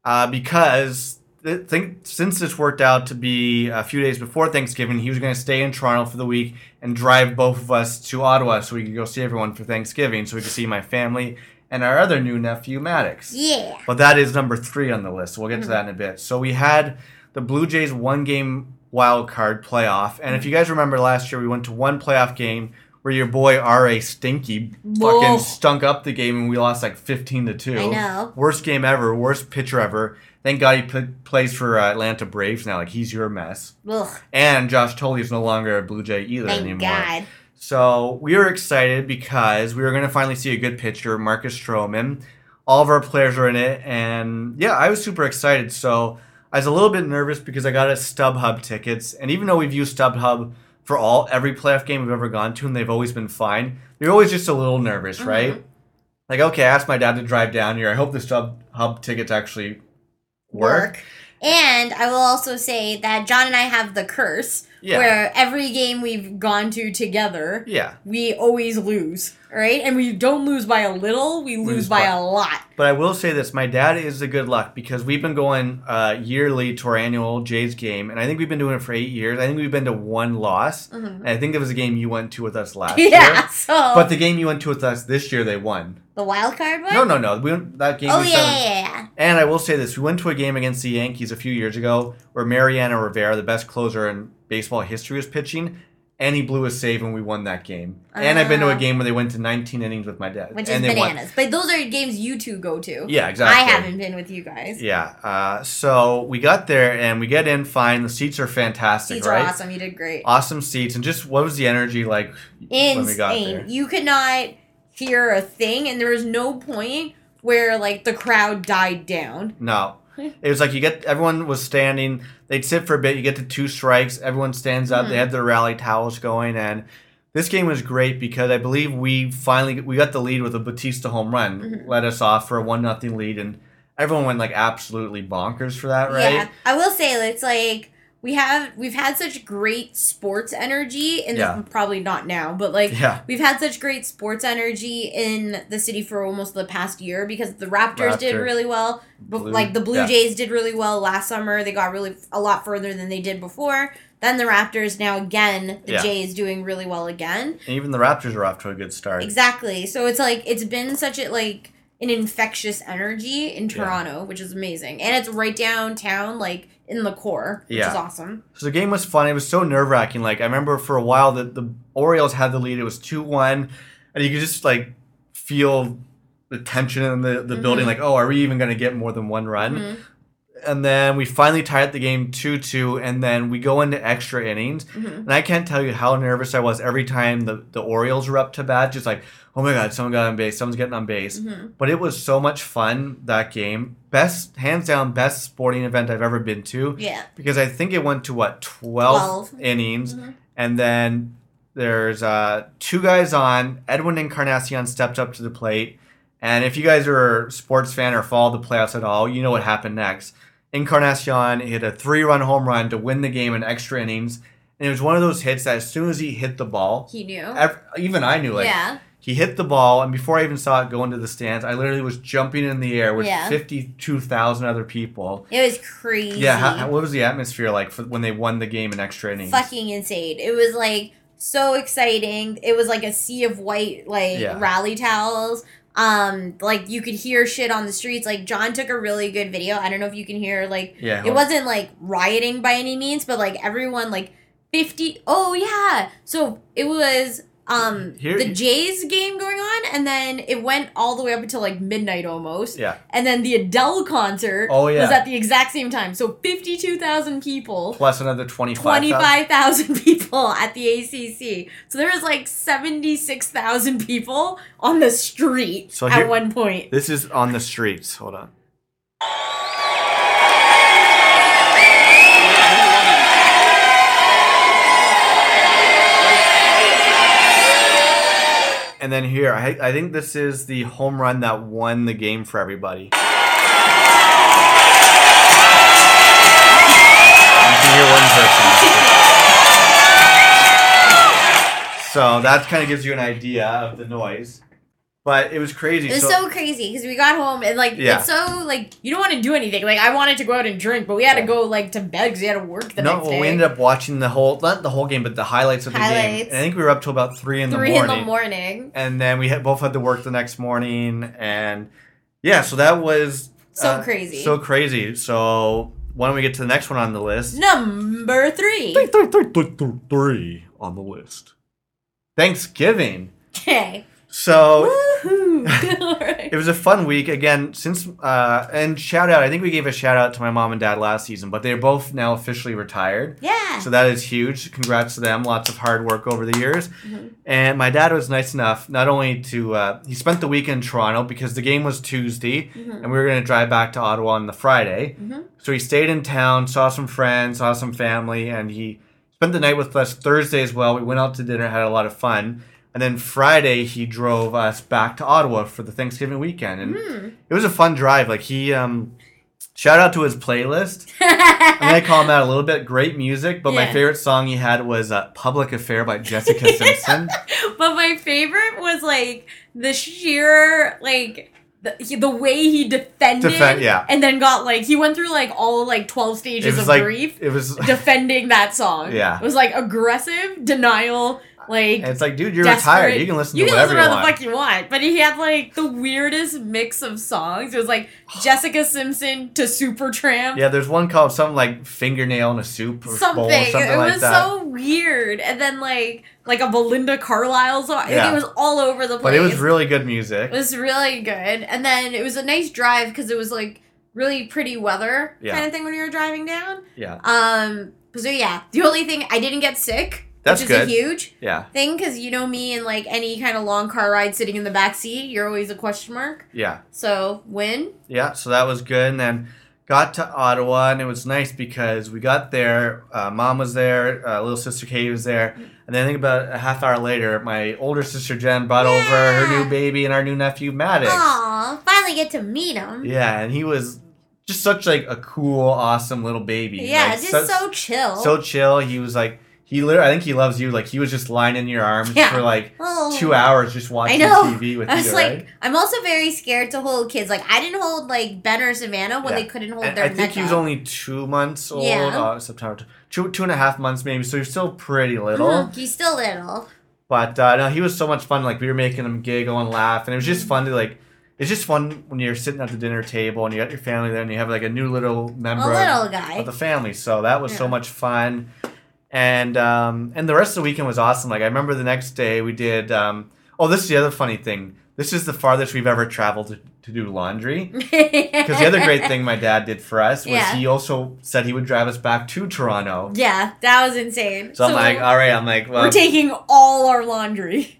uh, because I think since this worked out to be a few days before Thanksgiving, he was going to stay in Toronto for the week and drive both of us to Ottawa so we could go see everyone for Thanksgiving, so we could see my family and our other new nephew, Maddox. yeah. But that is number three on the list. We'll get to mm-hmm. that in a bit. So we had the Blue Jays one game wild card playoff. And if you guys remember last year, we went to one playoff game where your boy R.A. Stinky Whoa. fucking stunk up the game and we lost like 15 to 2. I know. Worst game ever, worst pitcher ever. Thank God he put, plays for uh, Atlanta Braves now. Like, he's your mess. Ugh, And Josh Thole is no longer a Blue Jay either thank anymore. God. So we were excited because we were going to finally see a good pitcher, Marcus Stroman. All of our players were in it, and yeah, I was super excited. So I was a little bit nervous because I got us StubHub tickets, and even though we've used StubHub for all every playoff game we've ever gone to, and they've always been fine, you're always just a little nervous, right? Like, okay, I asked my dad to drive down here. I hope the StubHub tickets actually work. And I will also say that John and I have the curse Yeah. where every game we've gone to together, Yeah, we always lose, right? And we don't lose by a little, we lose, Lose by by- a lot. But I will say this: my dad is the good luck because we've been going uh, yearly to our annual Jays game, and I think we've been doing it for eight years. I think we've been to one loss, and I think there was a game you went to with us last Mm-hmm. [LAUGHS] yeah, year. so But the game you went to with us this year, they won. the wild card one? No, no, no. We went, that game. Oh, yeah, yeah, yeah. And I will say this: we went to a game against the Yankees a few years ago, where Mariano Rivera, the best closer in baseball history, was pitching, and he blew a save, and we won that game. and I've been to a Ah. game where they went to 19 innings with my dad, Which and is they won. bananas. But those are games you two go to. Yeah, exactly. I haven't been with you guys. Yeah. Uh, so we got there and we get in fine. The seats are fantastic, Seats right? are awesome. You did great. Awesome seats. And just what was the energy like when we got Insane. there? You could not hear a thing, and there was no point where like the crowd died down. No. It was like you get everyone was standing. They'd sit for a bit. You get to two strikes. Everyone stands up. Mm-hmm. They had their rally towels going, and this game was great because I believe we finally we got the lead with a Bautista home run, Mm-hmm. led us off for a one nothing lead, and everyone went like absolutely bonkers for that, right? Yeah, I will say it's like we have we've had such great sports energy in Yeah. probably not now, but like Yeah. we've had such great sports energy in the city for almost the past year because the Raptors did really well. Bef- Blue- like the Blue yeah. Jays did really well last summer. They got really a lot further than they did before. Then the Raptors. Now again, the. Jays doing really well again. And even the Raptors are off to a good start. Exactly. So it's like it's been such a like an infectious energy in Toronto, which is amazing, and it's right downtown, like in the core, which is awesome. So the game was fun. It was so nerve wracking. Like I remember for a while that the Orioles had the lead. It was two one, and you could just like feel the tension in the, the building. Like, oh, are we even going to get more than one run? Mhm. And then we finally tied the game two two, and then we go into extra innings. Mhm. And I can't tell you how nervous I was every time the, the Orioles were up to bat. Just like, oh my god, someone got on base, someone's getting on base. Mhm. But it was so much fun that game. Best, hands down, best sporting event I've ever been to Yeah. because I think it went to what 12, 12. innings, Mhm. and then there's uh, two guys on. Edwin Encarnacion stepped up to the plate, and if you guys are a sports fan or follow the playoffs at all, you know what happened next. Encarnacion hit a three-run home run to win the game in extra innings, and it was one of those hits that as soon as he hit the ball, He knew. ev- even I knew like yeah. he hit the ball, and before I even saw it go into the stands, I literally was jumping in the air with Yeah. fifty-two thousand other people. It was crazy. Yeah, how- what was the atmosphere like for when they won the game in extra innings? fucking insane. It was like so exciting. It was like a sea of white like Yeah. rally towels. Um, like you could hear shit on the streets. Like John took a really good video. I don't know if you can hear like Yeah, it wasn't like rioting by any means, but like everyone like 50 oh yeah. So it was um Here- the Jays game going on, and then it went all the way up until like midnight almost. Yeah. And then the Adele concert Oh, yeah. was at the exact same time. So fifty two thousand people. Plus another 25. 25,000 [LAUGHS] people at the ACC. So there was like 76,000 people on the street So at here- one point. This is on the streets. Hold on. And then here, I, I think this is the home run that won the game for everybody. You can hear one person. So that kind of gives you an idea of the noise. But it was crazy. It was so, crazy because we got home and like Yeah. it's so like you don't want to do anything. Like I wanted to go out and drink, but we had to go like to bed because we had to work the no, next day. we ended up watching the whole not the whole game, but the highlights of the game. And I think we were up till about three in three the morning. Three in the morning. And then we had both had to work the next morning, and yeah, so that was So uh, crazy. so crazy. So why don't we get to the next one on the list? Number three. Three on the list. Thanksgiving. Okay. So. [LAUGHS] It was a fun week again. Since uh, and shout out, I think we gave a shout out to my mom and dad last season, but they're both now officially retired. Yeah. So that is huge. Congrats to them. Lots of hard work over the years. And my dad was nice enough not only to uh, he spent the week in Toronto because the game was Tuesday and we were going to drive back to Ottawa on the Friday. So he stayed in town, saw some friends, saw some family, and he spent the night with us Thursday as well. We went out to dinner, had a lot of fun. And then Friday he drove us back to Ottawa for the Thanksgiving weekend, and it was a fun drive. Like he, um, shout out to his playlist. [LAUGHS] I'm gonna call him out a little bit. Great music, but my favorite song he had was uh, "Public Affair" by Jessica [LAUGHS] Simpson. but my favorite was like the sheer like the, he- the way he defended Defend- yeah. and then got like he went through like all like 12 It stages of like grief it was. defending that song [LAUGHS] Yeah. it was like aggressive denial like and it's like, dude, you're desperate. retired. You can listen you to can whatever listen to you whatever want. the fuck you want but he had like the weirdest mix of songs it was like [SIGHS] Jessica Simpson to Supertramp yeah, there's one called something like "Fingernail in a Soup" or something. bowl, something it like was that. so weird. And then like like a Belinda Carlisle song. Yeah. it was all over the place. but it was really good music. It was really good. And then it was a nice drive because it was like really pretty weather Yeah. kind of thing when you were driving down. yeah, Um. So yeah, the only thing I didn't get sick, That's which is good. a huge yeah, thing because you know me and like any kind of long car ride sitting in the back seat, you're always a question mark. yeah, So win. yeah. So that was good, and then got to Ottawa, and it was nice because we got there. Uh, Mom was there, uh, little sister Katie was there, and then I think about a half hour later, my older sister Jen brought over her new baby and our new nephew Maddox. Aw, finally get to meet him. Yeah, and he was just such like a cool, awesome little baby. Yeah, like, just such- so chill. so chill. He was like he literally, I think he loves you. Like he was just lying in your arms Yeah. for like Oh. two hours, just watching know. TV with I was you. like, right? I'm also very scared to hold kids. Like, I didn't hold like Ben or Savannah when Yeah. they couldn't hold And their I think he was up. only two months old. Yeah. Uh, September, two two and a half months maybe. So he's still pretty little. Mhm, He's still little. But uh, no, he was so much fun. Like we were making him giggle and laugh, and it was just fun to like. It's just fun when you're sitting at the dinner table and you got your family there, and you have like a new little member A of- of the family. So that was so much fun. And um, and the rest of the weekend was awesome. Like I remember the next day we did. Um, oh, this is the other funny thing. This is the farthest we've ever traveled to, to do laundry. [LAUGHS] Because the other great thing my dad did for us was Yeah. he also said he would drive us back to Toronto. Yeah, that was insane. So, I'm like, all right. I'm like, well, we're taking all our laundry.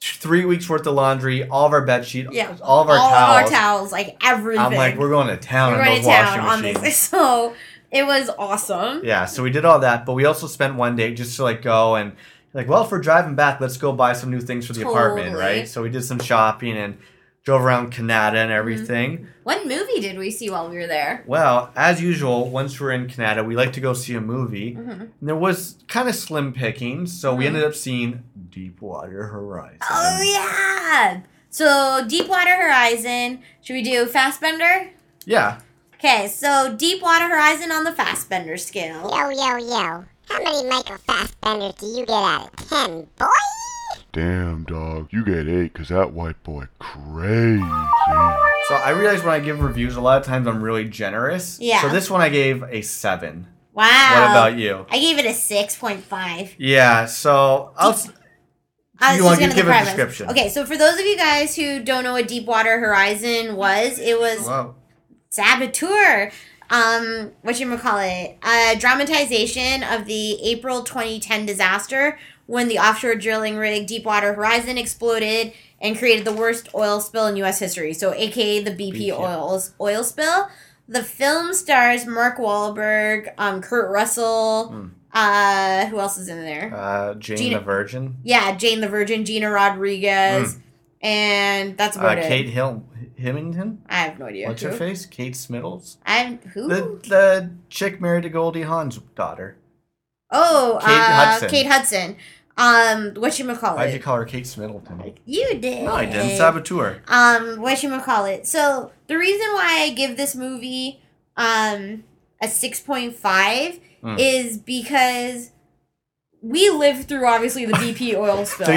three weeks worth of laundry, all of our bed sheets, Yeah, all of our all towels. of our towels, like everything. I'm like, we're going to town We're on those to washing machines. [LAUGHS] So it was awesome. Yeah, so we did all that, but we also spent one day just to like go and like, well, if we're driving back, let's go buy some new things for the apartment, right? So we did some shopping and drove around Canada and everything. What movie did we see while we were there? Well, as usual, once we're in Canada, we like to go see a movie. Mhm. And there was kind of slim pickings, so we Mhm. ended up seeing Deepwater Horizon. Oh yeah. So Deepwater Horizon. Should we do Fassbender? Yeah. Okay, so Deepwater Horizon on the Fassbender scale. Yo, yo, yo. How many Michael Fassbenders do you get out of 10, boy? Damn, dog, you get eight, cause that white boy crazy. So I realize when I give reviews, a lot of times I'm really generous. Yeah. So this one I gave a seven. Wow. What about you? I gave it a six point five. Yeah. So I'll. s- Uh, You so wanna gonna give the a description. Okay, so for those of you guys who don't know what Deepwater Horizon was, it was Wow. Saboteur. Um, what you call it? A dramatization of the April 2010 disaster when the offshore drilling rig Deepwater Horizon exploded and created the worst oil spill in U.S. history. So, aka the BP, BP. oil oil spill. The film stars Mark Wahlberg, um, Kurt Russell. Hmm. Uh, who else is in there? Uh, Jane Gina- the Virgin. Yeah, Jane the Virgin, Gina Rodriguez, and that's Uh, about it. Kate Hill Himington. I have no idea. What's who. her face? Kate Smiddles. I'm who? The the chick married to Goldie Hawn's daughter. Oh, Kate uh, Hudson. Kate Hudson. Um, what you call it? Why'd you call her Kate Smiddleton? You did. No, I didn't. Saboteur. Um, what you call it? So the reason why I give this movie um a six point five Mm. is because we lived through obviously the BP [LAUGHS] oil spill.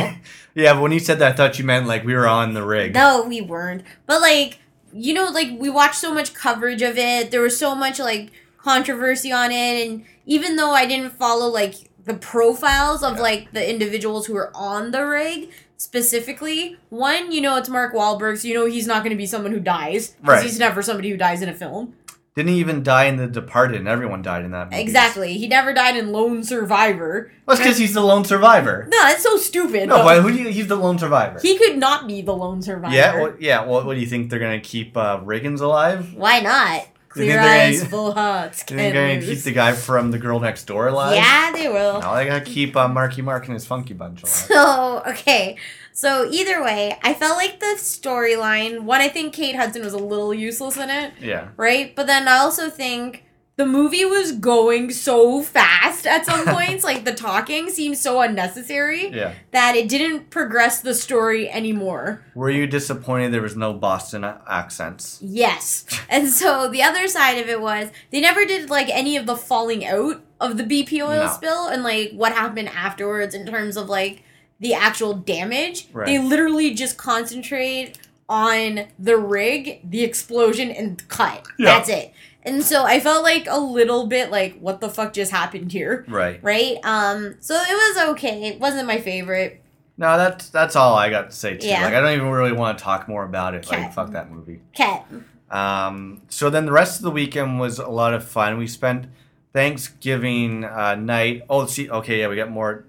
yeah, but when you said that, I thought you meant like we were on the rig. No, we weren't. But like, you know, like we watched so much coverage of it. There was so much like controversy on it, and even though I didn't follow like the profiles of Yeah. like the individuals who were on the rig specifically, one, you know, it's Mark Wahlberg, so you know he's not going to be someone who dies. 'cause Right. He's never somebody who dies in a film. Didn't he even die in The Departed, and everyone died in that movie. Exactly. He never died in Lone Survivor. Well, because he's the lone survivor. No, that's so stupid. No, but who do you, he's the lone survivor. he could not be the lone survivor. yeah, well, yeah. Well, what do you think they're gonna keep uh, Riggins alive? Why not? Clear they're eyes, gonna- full hearts. Do you think they're gonna keep the guy from The Girl Next Door alive? Yeah, they will. No, they gotta keep uh, Marky Mark and his Funky Bunch alive. So, okay. So, either way, I felt like the storyline, one, I think Kate Hudson was a little useless in it, yeah. right? But then I also think the movie was going so fast at some [LAUGHS] points. like, the talking seemed so unnecessary Yeah. that it didn't progress the story anymore. Were you disappointed there was no Boston accents? Yes. And so the other side of it was they never did like any of the falling out of the BP oil No. spill and like what happened afterwards in terms of like the actual damage. Right. They literally just concentrate on the rig, the explosion, and cut. Yeah. That's it. And so I felt like a little bit like, what the fuck just happened here? Right. Right? Um, so it was okay. It wasn't my favorite. No, that's that's all I got to say too. Yeah. Like I don't even really want to talk more about it. Okay. Like fuck that movie. Cat. Um, so then the rest of the weekend was a lot of fun. We spent Thanksgiving uh, night. Oh, see, okay, yeah, we got more.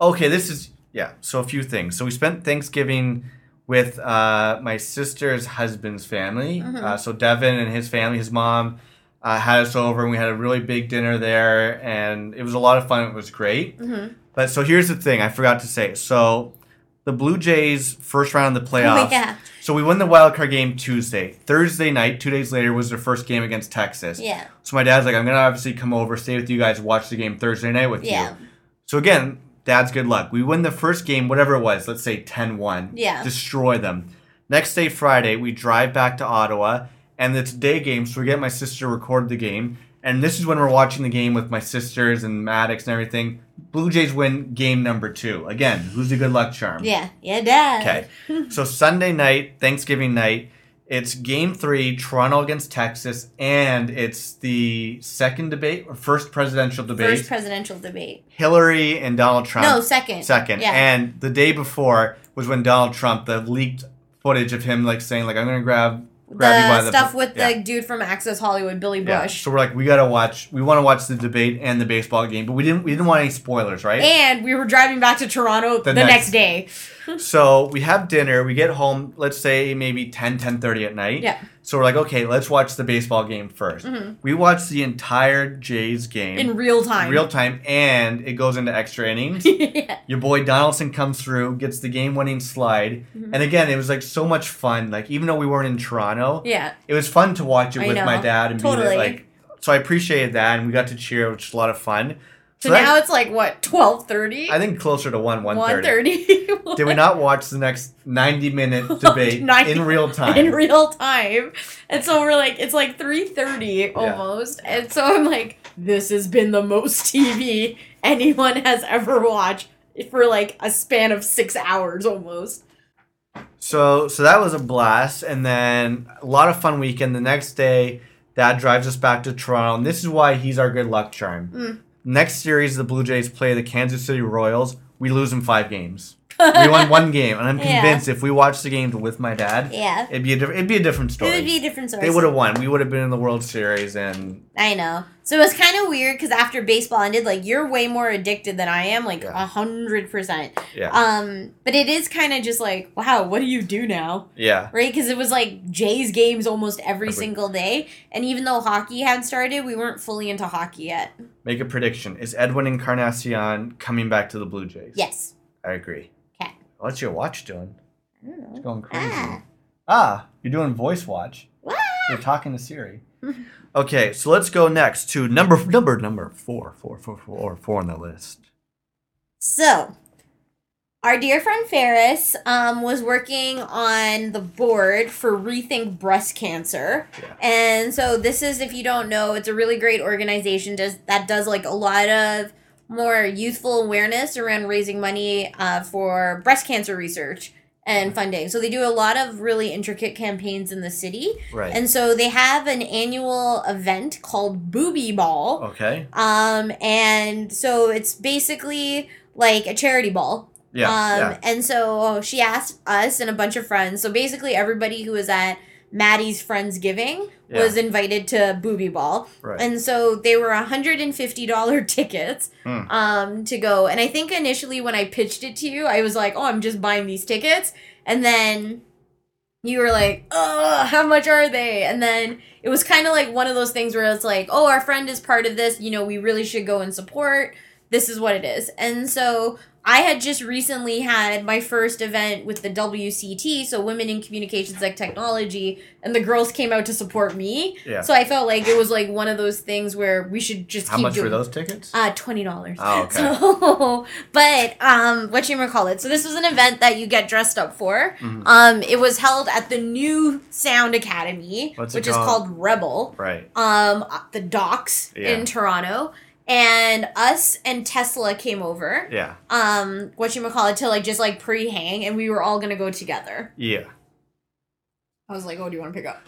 Okay, this is yeah. So a few things. So we spent Thanksgiving with uh, my sister's husband's family. Mhm. Uh, so Devin and his family, his mom, uh, had us over, and we had a really big dinner there, and it was a lot of fun. It was great. Mm-hmm. But so here's the thing, I forgot to say. So the Blue Jays first round of the playoffs. Oh, yeah. So we won the wild card game Tuesday. Thursday night, two days later, was their first game against Texas. Yeah. So my dad's like, I'm gonna obviously come over, stay with you guys, watch the game Thursday night with Yeah. you. So again, dad's good luck. We win the first game, whatever it was, let's say 10-1. Yeah. Destroy them. Next day, Friday, we drive back to Ottawa, and it's day game, so we get my sister to record the game. And this is when we're watching the game with my sisters and Maddox and everything. Blue Jays win game number two. Again, who's the good luck charm? Yeah. Yeah, Dad. Okay. so Sunday night, Thanksgiving night, it's game three, Toronto against Texas, and it's the second debate or first presidential debate. First presidential debate. Hillary and Donald Trump. No, second. Second. Yeah. And the day before was when Donald Trump, the leaked footage of him like saying, like, I'm gonna grab grab you by the the stuff with yeah. the dude from Access Hollywood, Billy Bush. Yeah. So we're like, we gotta watch we wanna watch the debate and the baseball game, but we didn't we didn't want any spoilers, right? And we were driving back to Toronto the, The next, next- day. So we have dinner. We get home, let's say maybe 10, 10.30 at night. Yeah. So we're like, okay, let's watch the baseball game 1st Mhm. We watch the entire Jays game In real time. real time, and it goes into extra innings. [LAUGHS] yeah. Your boy Donaldson comes through, gets the game-winning slide, Mhm. and again, it was like so much fun. Like even though we weren't in Toronto, Yeah. it was fun to watch it I with my dad and be Totally. there, like. So I appreciated that, and we got to cheer, which was a lot of fun. So, that- now it's like what, twelve thirty? I think closer to one one One thirty. thirty. Did we [LAUGHS] not watch the next ninety minute [LAUGHS] debate 90 [LAUGHS] in real time? in real time. And so we're like, it's like 3.30 almost. And so I'm like, this has been the most TV anyone has ever watched for like a span of six hours almost. So so that was a blast, and then a lot of fun weekend. The next day, Dad drives us back to Toronto, and this is why he's our good luck charm. Mm. Next series, the Blue Jays play the Kansas City Royals. We lose in five games. We won [LAUGHS] one game, and I'm Yeah. convinced if we watched the games with my dad, Yeah. it'd be a different. It'd be a different story. It would be a different story. they would have won. We would have been in the World Series, and I know. So it was kind of weird because after baseball ended, like you're way more addicted than I am, like a Yeah. hundred percent. yeah, Um, but it is kind of just like, wow, what do you do now? yeah. Right? Because it was like Jays games almost every Every- single day, and even though hockey had started, we weren't fully into hockey yet. Make a prediction: Is Edwin Encarnacion coming back to the Blue Jays? Yes. I agree. What's your watch doing? I don't know. It's going crazy. Ah. Ah, you're doing voice watch. What? You're talking to Siri. [LAUGHS] okay, so let's go next to number number number four, four, four, four, four on the list. So, our dear friend Ferris um, was working on the board for Rethink Breast Cancer. Yeah. And so, this is, if you don't know, it's a really great organization does, that does like a lot of more youthful awareness around raising money uh, for breast cancer research and funding. So, they do a lot of really intricate campaigns in the city. Right. And so, they have an annual event called Booby Ball. okay. Um, and so it's basically like a charity ball. Yeah. um, yeah. and so she asked us and a bunch of friends. So basically, everybody who was at Maddie's Friendsgiving Yeah. was invited to Booby Ball. Right. And so they were $150 [LAUGHS] tickets Hmm. um, to go. And I think initially when I pitched it to you, I was like, oh, I'm just buying these tickets. And then you were like, oh, how much are they? And then it was kind of like one of those things where it's like, oh, our friend is part of this. You know, we really should go and support. This is what it is. And so I had just recently had my first event with the WCT, so Women in Communications Like Technology, and the girls came out to support me. Yeah. So I felt like it was like one of those things where we should just How keep much doing were those tickets? uh, twenty dollars. Oh, okay. [LAUGHS] So, but um, what you call it? So this was an event that you get dressed up for. Mm-hmm. Um, it was held at the new Sound Academy, which is called? called Rebel. right. Um, the docks Yeah. in Toronto, and us and Tesla came over. Yeah. Um, what you call it to like just like pre-hang, and we were all gonna go together. Yeah. I was like, "Oh, do you want to pick up?"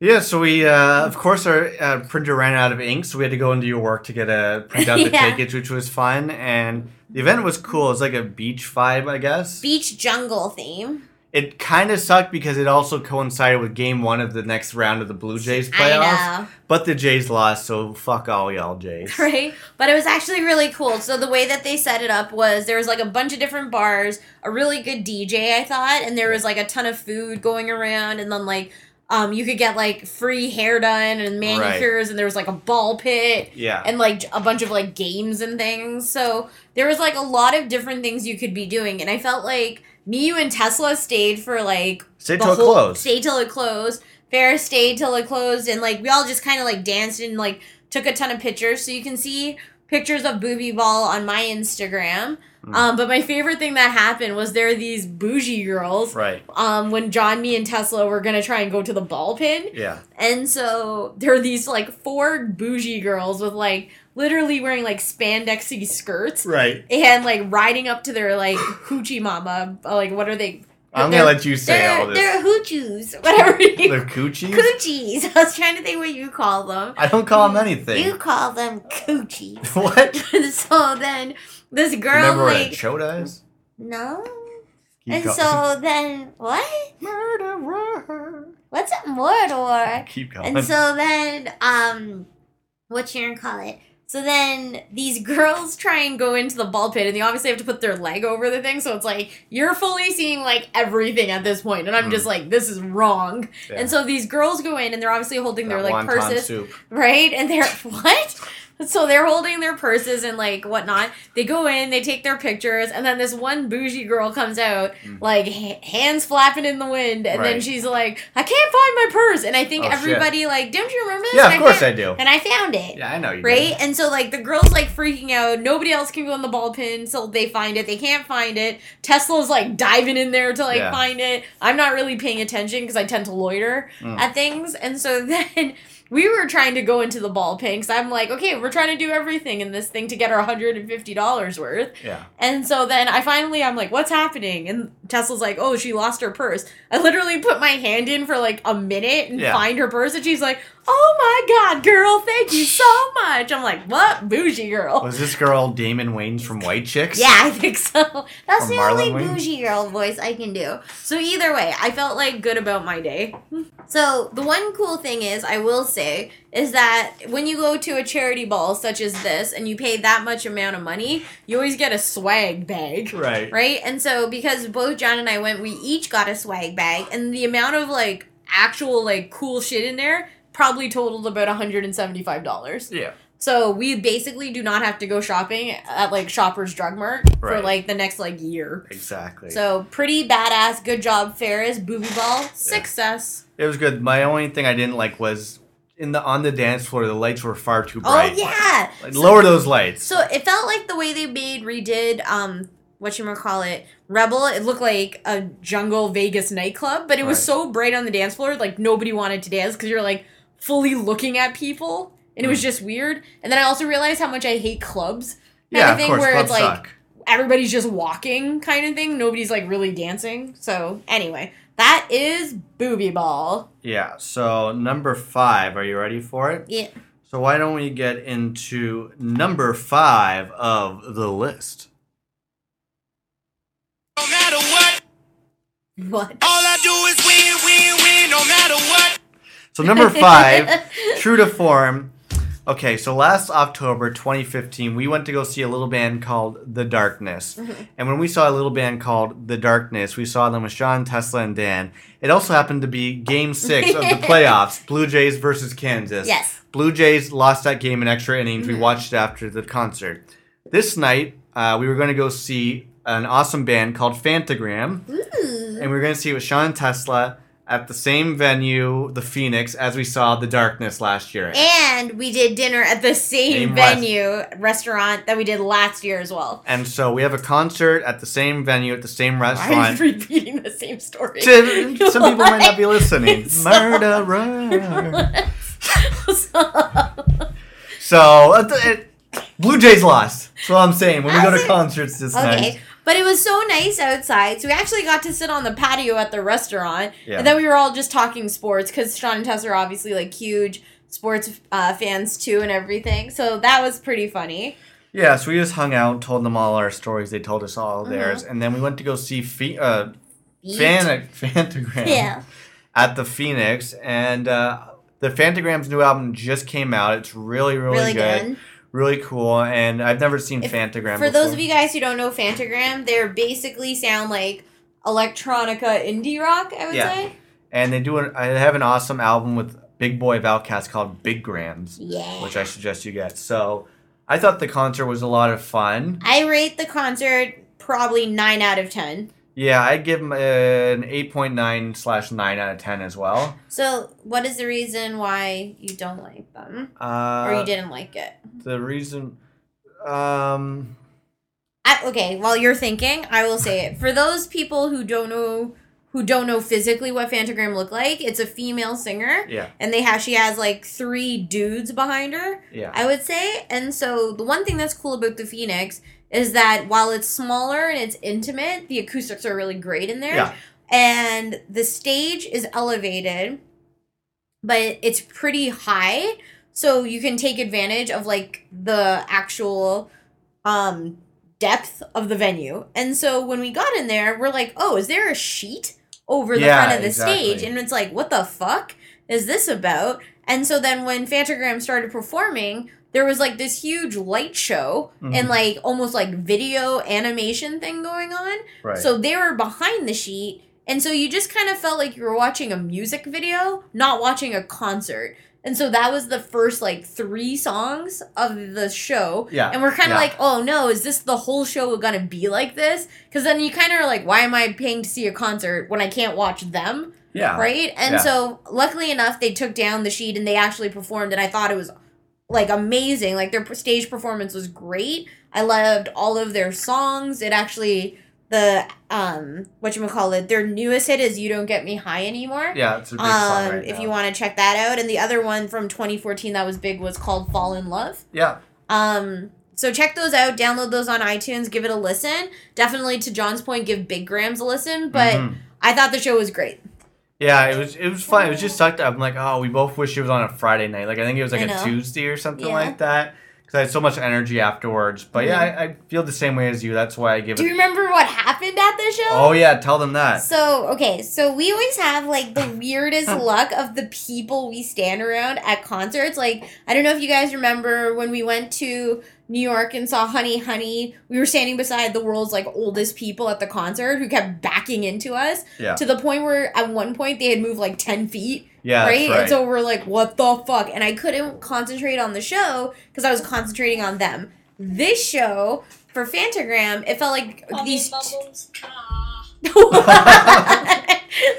Yeah, so we, uh, of course, our uh, printer ran out of ink, so we had to go into your work to get a print out [LAUGHS] the Yeah. tickets, which was fun. And the event was cool. It's like a beach vibe, I guess. Beach jungle theme. It kind of sucked because it also coincided with game one of the next round of the Blue Jays playoffs. But the Jays lost, so fuck all y'all Jays. [LAUGHS] right? But it was actually really cool. So the way that they set it up was there was like a bunch of different bars, a really good DJ, I thought, and there was like a ton of food going around, and then like um you could get like free hair done and manicures, and there was like a ball pit. Yeah. And like a bunch of like games and things. So there was like a lot of different things you could be doing. And I felt like me, you, and Tesla stayed for like Stay the till it closed. Stayed till it closed. Ferris stayed till it closed, and like we all just kind of like danced and like took a ton of pictures. So you can see pictures of Booby Ball on my Instagram. Hmm. Um, but my favorite thing that happened was there are these bougie girls. Right. Um, when John, me, and Tesla were gonna try and go to the ball pin, Yeah. and so there are these like four bougie girls with like literally wearing like spandexy skirts Right. and like riding up to their like [SIGHS] hoochie mama. uh, Like what are they? I'm gonna let you say all this. They're hoochoos, whatever [LAUGHS] you They're coochies? coochies. [LAUGHS] I was trying to think what you call them. I don't call them anything. You call them coochies. [LAUGHS] what? so then this girl Remember what a like chota is? no, Keep and go- so [LAUGHS] then what? Murderer. What's a Mordor? Keep going. And so then, um, what you gonna call it? So then these girls try and go into the ball pit, and they obviously have to put their leg over the thing. So it's like you're fully seeing like everything at this point, and I'm just like, this is wrong. Mm. Yeah. And so these girls go in, and they're obviously holding their like purses, soup. right? And they're [LAUGHS] what? [LAUGHS] So they're holding their purses and like whatnot. They go in, they take their pictures, and then this one bougie girl comes out, Mm. like ha- hands flapping in the wind, and then she's like, "I can't find my purse." And I think Oh, shit. everybody like, don't you remember this? Yeah, And of course found- I do. And I found it. Yeah, I know you. Right? did. And so like the girls like freaking out. Nobody else can go in the ball pin, so they find it. They can't find it. Tesla's like diving in there to like Yeah. find it. I'm not really paying attention because I tend to loiter Mm. at things. And so [LAUGHS] then we were trying to go into the ball pin because I'm like, okay, we're trying to do everything in this thing to get our $150 worth. Yeah. And so then I finally, I'm like, what's happening? And Tesla's like, oh, she lost her purse. I literally put my hand in for like a minute and Yeah. find her purse. And she's like, oh my god, girl, thank you so [LAUGHS] much. I'm like, what? Bougie girl. Was this girl Damon Wayans from White Chicks? Yeah, I think so. That's Or the Marlon only Wayans? bougie girl voice I can do. So either way, I felt like good about my day. So the one cool thing is, I will say, is that when you go to a charity ball such as this and you pay that much amount of money, You always get a swag bag. Right. right? And so because both John and I went, we each got a swag bag, and the amount of like Actual like cool shit in there probably totaled about $175. Yeah. So we basically do not have to go shopping at like Shoppers Drug Mart for Right. like the next like year. Exactly. so pretty badass. Good job, Ferris. Booby ball success. it was good. My only thing I didn't like was in the on the dance floor the lights were far too bright. Oh bright. yeah. Like, lower those lights. So it felt like the way they made redid um what you call it Rebel. It looked like a jungle Vegas nightclub, but it was Right. so bright on the dance floor, like nobody wanted to dance because you're like fully looking at people, and it was Mm. just weird. And then I also realized how much I hate clubs. Kind yeah, of of thing course. where Clubs it's like suck. everybody's just walking, kind of thing. Nobody's like really dancing. So anyway, that is booby ball. Yeah. So number five. Are you ready for it? Yeah. So why don't we get into number five of the list? No matter what, What? all I do is win, win, win, no matter what. So number five, [LAUGHS] true to form. Okay, so last October 2015, we went to go see a little band called The Darkness. Mm-hmm. And when we saw a little band called The Darkness, we saw them with Sean, Tesla, and Dan. It also happened to be game six of the [LAUGHS] playoffs Blue Jays versus Kansas. Yes. Blue Jays lost that game in extra innings. Mm-hmm. We watched it after the concert. This night, uh, we were going to go see an awesome band called Phantogram Ooh. and we are going to see it with Sean Tesla at the same venue, the Phoenix, as we saw the Darkness last year. And we did dinner at the same Same rest- venue restaurant that we did last year as well. And so we have a concert at the same venue at the same Why are restaurant. you repeating the same story? Some people might not be listening. [LAUGHS] So- Murderer. [LAUGHS] So uh, it, Blue Jays lost. That's what I'm saying. When we go to concerts this Okay. night. But it was so nice outside. So we actually got to sit on the patio at the restaurant. Yeah. And then we were all just talking sports because Sean and Tess are obviously like huge sports uh, fans too and everything. So that was pretty funny. Yeah, so we just hung out, told them all our stories. They told us all Uh-huh. theirs, and then we went to go see Phe- uh, Fan- Phantogram Yeah. at the Phoenix, and uh, the Phantogram's new album just came out. It's really, really, Really good, good. Really cool, and I've never seen If- Phantogram. For those of you guys who don't know Phantogram, they're basically sound like electronica indie rock, I would Yeah. say. and they do, an, I have an awesome album with Big Boi OutKast called Big Grams, Yeah. which I suggest you get. So I thought the concert was a lot of fun. I rate the concert probably 9 out of 10. Yeah, I'd give them an eight point nine slash nine out of ten as well. So, what is the reason why you don't like them? Uh, Or you didn't like it? The reason, um, I, okay, while you're thinking, I will say it. For those people who don't know who don't know physically what Phantogram look like, it's a female singer yeah, and they have she has like three dudes behind her, yeah, I would say. And so the one thing that's cool about the Phoenix is that while it's smaller and it's intimate, the acoustics are really great in there. Yeah. And the stage is elevated, but it's pretty high. So you can take advantage of like the actual um depth of the venue. And so when we got in there, we're like, "Oh, is there a sheet over the Yeah, front of the exactly. stage?" And it's like, "What the fuck is this about?" And so then when Phantogram started performing, there was like this huge light show Mhm. and like almost like video animation thing going on. right. So they were behind the sheet. And so you just kind of felt like you were watching a music video, not watching a concert. And so that was the first like three songs of the show. Yeah, And we're kind of yeah. like, oh no, is this the whole show gonna be like this? Because then you kind of are like, why am I paying to see a concert when I can't watch them? yeah, right? And Yeah. so luckily enough, they took down the sheet and they actually performed, and I thought it was like amazing. Like their stage performance was great. I loved all of their songs. It actually the um what you call it their newest hit is "You Don't Get Me High Anymore." Yeah, it's a big Um, song right if now. you want to check that out, and the other one from 2014 that was big was called "Fall in Love." Yeah, Um, so check those out. Download those on iTunes. Give it a listen. Definitely, to John's point, give Big Grams a listen. But Mhm. I thought the show was great. Yeah, it was it was fun. It was just sucked up. I'm like, oh, we both wish it was on a Friday night. Like I think it was like a. Tuesday or something Yeah. like that. Because I had so much energy afterwards. But yeah, I, I feel the same way as you. That's why I give Do you remember what happened at the show? Oh yeah, tell them that. So, okay, so we always have like the weirdest [LAUGHS] luck of the people we stand around at concerts. Like, I don't know if you guys remember when we went to New York and saw Honey Honey, we were standing beside the world's like oldest people at the concert who kept backing into us Yeah, to the point where at one point they had moved like 10 feet. yeah, right? that's right. And so we're like, what the fuck? And I couldn't concentrate on the show because I was concentrating on them. This show for Phantogram, it felt like these. Bubbles. [LAUGHS] [LAUGHS]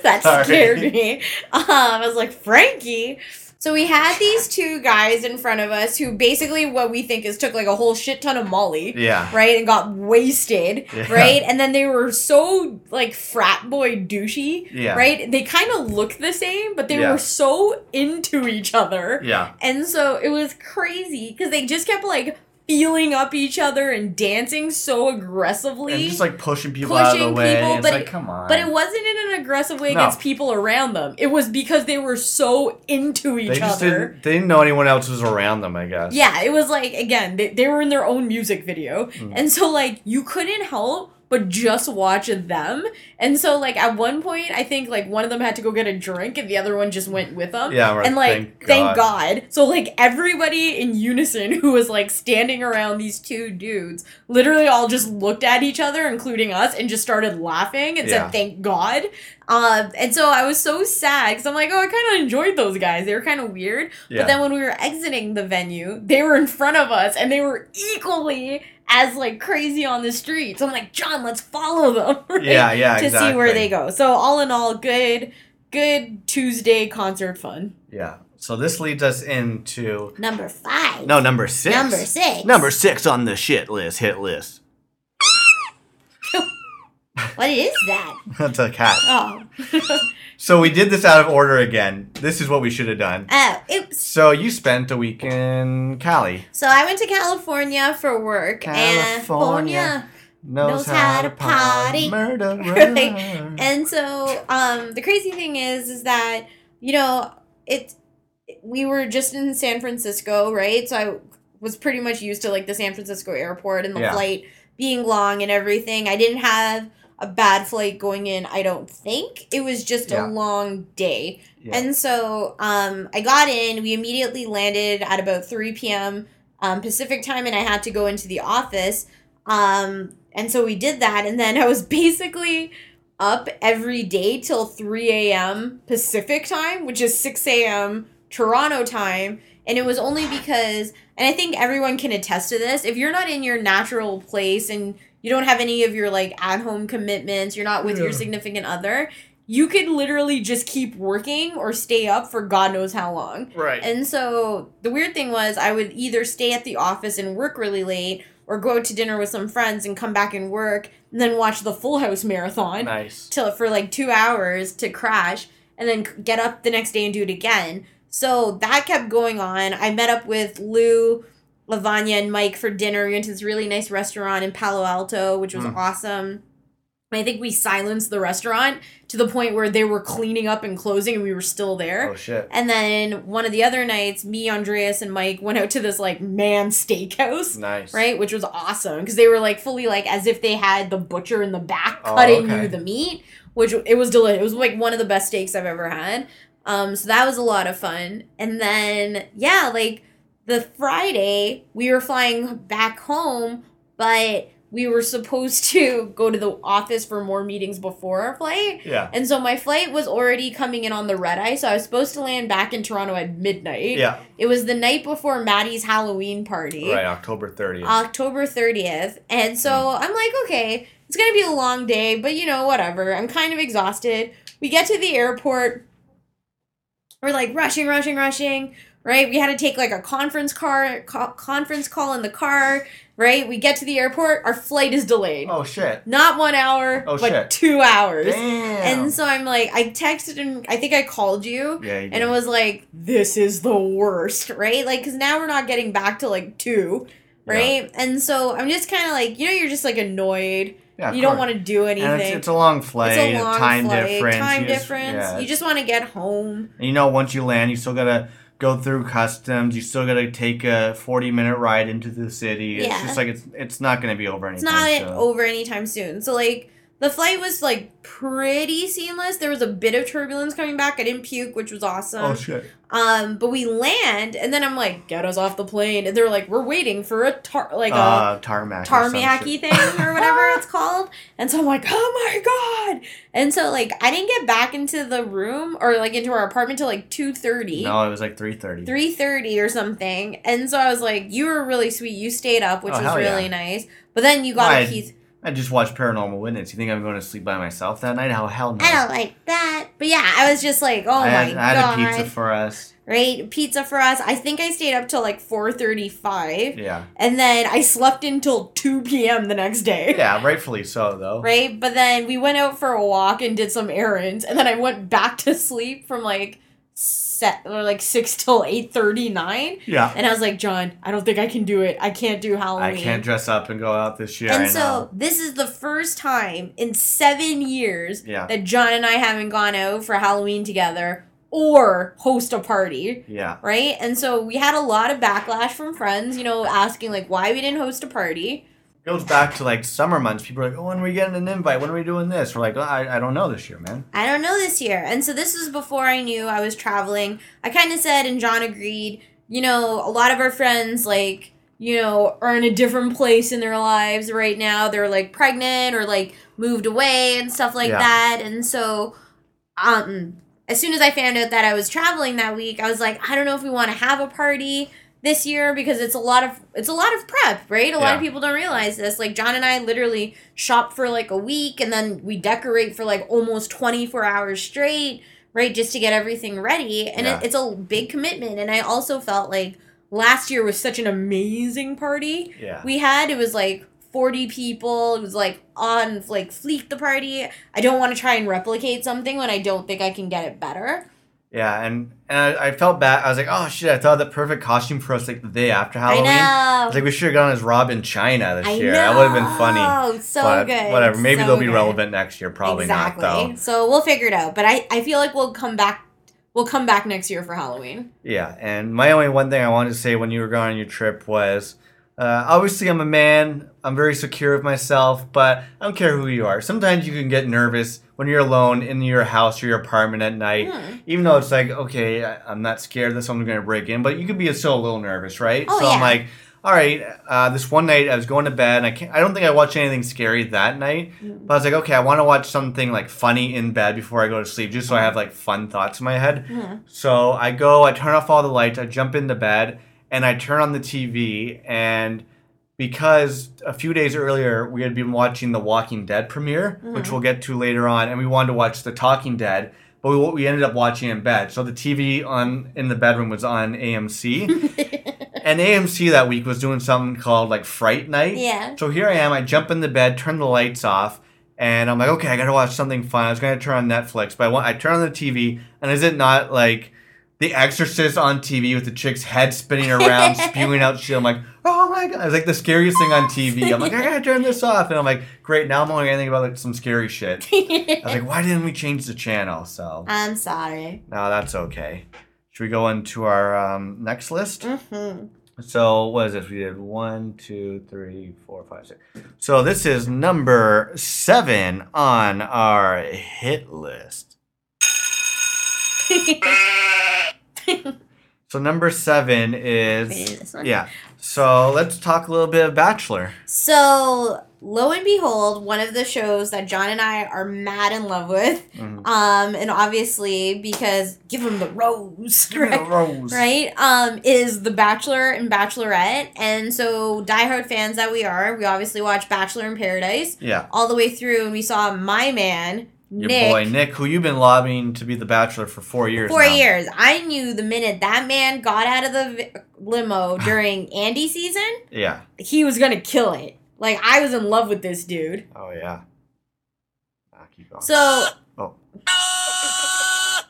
That Sorry. scared me. Um, I was like, Frankie. So we had these two guys in front of us who basically what we think is took like a whole shit ton of Molly. yeah, Right, and got wasted, Yeah. right? And then they were so like frat boy douchey, Yeah. right? They kind of looked the same, but they Yeah. were so into each other. yeah, And so it was crazy because they just kept like feeling up each other and dancing so aggressively. and just like pushing people out of Pushing the way. people, but like, it- come on. but it wasn't in an aggressive way No. against people around them. It was because they were so into each they just other. didn't. They didn't know anyone else was around them. I guess. Yeah, it was like again, they, they were in their own music video. Mm. And so like you couldn't help but just watch them. And so like at one point I think like one of them had to go get a drink and the other one just went with them. Yeah, right, And like thank thank God. God. So like everybody in unison [LAUGHS] who was like standing around these two dudes literally all just looked at each other including us and just started laughing and Yeah. said thank God. Um and so I was so sad cuz I'm like, "Oh, I kind of enjoyed those guys. They were kind of weird." Yeah. But then when we were exiting the venue, they were in front of us and they were equally as like crazy on the streets. I'm like, John, let's follow them. [LAUGHS] right? Yeah, yeah, To see where they go. So all in all, good, good Tuesday concert fun. Yeah. So this leads us into Number five. no number six. Number six. Number six on the shit list, hit list. [LAUGHS] What is that? [LAUGHS] That's a cat. Oh. So we did this out of order again. This is what we should have done. oh, oops. So you spent a week in Cali. So I went to California for work. California. And Knows, Knows how to party. Murder. [LAUGHS] Right. And so um the crazy thing is is that, you know, it we were just in San Francisco, right? So I was pretty much used to like the San Francisco airport and the Yeah. flight being long and everything. I didn't have a bad flight going in, I don't think. It was just Yeah. a long day. Yeah. And so um, I got in. We immediately landed at about 3 p.m. Um, Pacific time, and I had to go into the office. Um, and so we did that. And then I was [LAUGHS] basically up every day till 3 a.m. Pacific time, which is 6 a.m. Toronto time. And it was only because, and I think everyone can attest to this, if you're not in your natural place and you don't have any of your like at home commitments, you're not with your significant other, you could literally just keep working or stay up for God knows how long. right. And so the weird thing was, I would either stay at the office and work really late, or go out to dinner with some friends and come back and work, and then watch the Full House marathon nice. till for like two hours to crash, and then get up the next day and do it again. So that kept going on. I met up with Lou, Lavanya, and Mike for dinner. We went to this really nice restaurant in Palo Alto, which was Mm. awesome. I think we silenced the restaurant to the point where they were cleaning up and closing, and we were still there. Oh shit. And then one of the other nights, me, Andreas, and Mike went out to this like man steakhouse, Nice. right? Which was awesome because they were like fully like as if they had the butcher in the back Oh, cutting okay. you the meat, which it was delicious. It was like one of the best steaks I've ever had. Um, so that was a lot of fun. And then yeah, like the Friday we were flying back home, but we were supposed to go to the office for more meetings before our flight. Yeah. And so my flight was already coming in on the red eye, so I was supposed to land back in Toronto at midnight. Yeah. It was the night before Maddie's Halloween party, Right. October 30th. October 30th. And so Hmm. I'm like, okay, it's going to be a long day, but you know, whatever. I'm kind of exhausted. We get to the airport. We're like rushing, rushing, rushing, right? We had to take like a conference car co- conference call in the car, right? We get to the airport, our flight is delayed. oh shit. Not 1 hour, Oh, but shit. 2 hours. Damn. And so I'm like, I texted and I think I called you. yeah. You And it was like, this is the worst, right? Like, because now we're not getting back to like two. right? And so I'm just kind of like, you know, you're just like annoyed. Yeah, you don't want to do anything. And it's, it's a long flight. It's a long time flight, difference. Time you just- difference. yeah, you just want to get home. And you know, once you land, you still gotta go through customs. You still gotta take a forty-minute ride into the city. It's Yeah. just like it's it's not gonna be over It's not soon. over anytime soon. So like the flight was like pretty seamless. There was a bit of turbulence coming back. I didn't puke, which was awesome. Oh shit! Um, but we land, and then I'm like, get us off the plane, and they're like, we're waiting for a tar like a uh, tarmac. or some tarmacky shit. thing or [LAUGHS] whatever it's called. And so I'm like, oh my god! And so like I didn't get back into the room or like into our apartment till like two thirty. No, it was like three thirty. 3.30 or something and so i was like you were really sweet you stayed up which Oh, was hell yeah. really nice but then you got Why? a piece I just watched Paranormal Witness. You think I'm going to sleep by myself that night? How hell no. i don't like that but yeah i was just like oh I my had, I had god a pizza for us. right pizza for us i think i stayed up till like 4.35 Yeah. and then i slept until 2 p.m the next day Yeah, rightfully so though. [LAUGHS] right but then we went out for a walk and did some errands and then i went back to sleep from like set or like 6 till 8.39 Yeah. and i was like john i don't think i can do it i can't do Halloween. I can't dress up and go out this year. I And so know. this is the first time in seven years Yeah. that John and I haven't gone out for Halloween together or host a party, Yeah. right? And so we had a lot of backlash from friends, you know, asking like why we didn't host a party. Goes back to like summer months. People are like, oh, when are we getting an invite? When are we doing this? We're like, oh, I, I don't know this year, man. I don't know this year. And so this was before I knew I was traveling. I kind of said, and John agreed, you know, a lot of our friends, like, you know, are in a different place in their lives right now. They're like pregnant or like moved away and stuff like Yeah. that. And so, um, as soon as I found out that I was traveling that week, I was like, I don't know if we want to have a party this year because it's a lot of it's a lot of prep, right? A lot of people don't realize this. Like John and I literally shop for like a week and then we decorate for like almost 24 hours straight, right? Just to get everything ready. And Yeah. it, it's a big commitment. And I also felt like last year was such an amazing party Yeah. we had. It was like 40 people. It was like on like fleek the party. I don't want to try and replicate something when I don't think I can get it better. Yeah, and and I, I felt bad. I was like, oh shit, I thought the perfect costume for us like the day after Halloween. I I know. was like, we should have gone as Rob and Chyna this I year. That would have been funny. Oh, So but good. Whatever. Maybe So they'll be good. relevant next year. Probably exactly. not though. So we'll figure it out. But I, I feel like we'll come back. We'll come back next year for Halloween. Yeah, and my only one thing I wanted to say when you were going on your trip was, uh, obviously I'm a man. I'm very secure of myself, but I don't care who you are. Sometimes you can get nervous when you're alone in your house or your apartment at night, Hmm. even though it's like, okay, I'm not scared that someone's going to break in, but you could be still a little nervous, right? Oh, so I'm like, all right, uh, this one night I was going to bed. And I can't. I don't think I watched anything scary that night. Hmm. But I was like, okay, I want to watch something like funny in bed before I go to sleep, just so I have like fun thoughts in my head. Mhm. So I go, I turn off all the lights, I jump into bed, and I turn on the TV. And because a few days earlier we had been watching the Walking Dead premiere, which mm-hmm. we'll get to later on, and we wanted to watch the Talking Dead, but we, we ended up watching in bed. So the TV on in the bedroom was on AMC. [LAUGHS] And AMC that week was doing something called like Fright Night. Yeah. So here I am. I jump in the bed, turn the lights off, and I'm like, okay, I gotta watch something fun. I was gonna turn on Netflix, but I, want, I turn on the TV, and is it not like The Exorcist on TV with the chick's head spinning around, [LAUGHS] spewing out shit? I'm like, oh my god! It's like the scariest thing on TV. I'm like, I gotta turn this off, and I'm like, great. Now I'm only gonna think about like some scary shit. [LAUGHS] I was like, why didn't we change the channel? So I'm sorry. no, that's okay. Should we go into our um, next list? hmm So what is this? We did one, two, three, four, five, six. So this is number seven on our hit list. [LAUGHS] So number seven is Wait, this one? yeah. So let's talk a little bit of Bachelor. So lo and behold, one of the shows that John and I are mad in love with, Mhm. um, and obviously because give him the rose, me the right? rose. right? Um, is The Bachelor and Bachelorette, and so diehard fans that we are, we obviously watch Bachelor in Paradise Yeah. all the way through, and we saw my man Your Nick. boy Nick, who you've been lobbying to be the Bachelor for four years. Four now. years. I knew the minute that man got out of the limo [SIGHS] during Andi season, Yeah. he was gonna kill it. Like I was in love with this dude. Oh yeah. Ah, keep going. So Oh. [LAUGHS]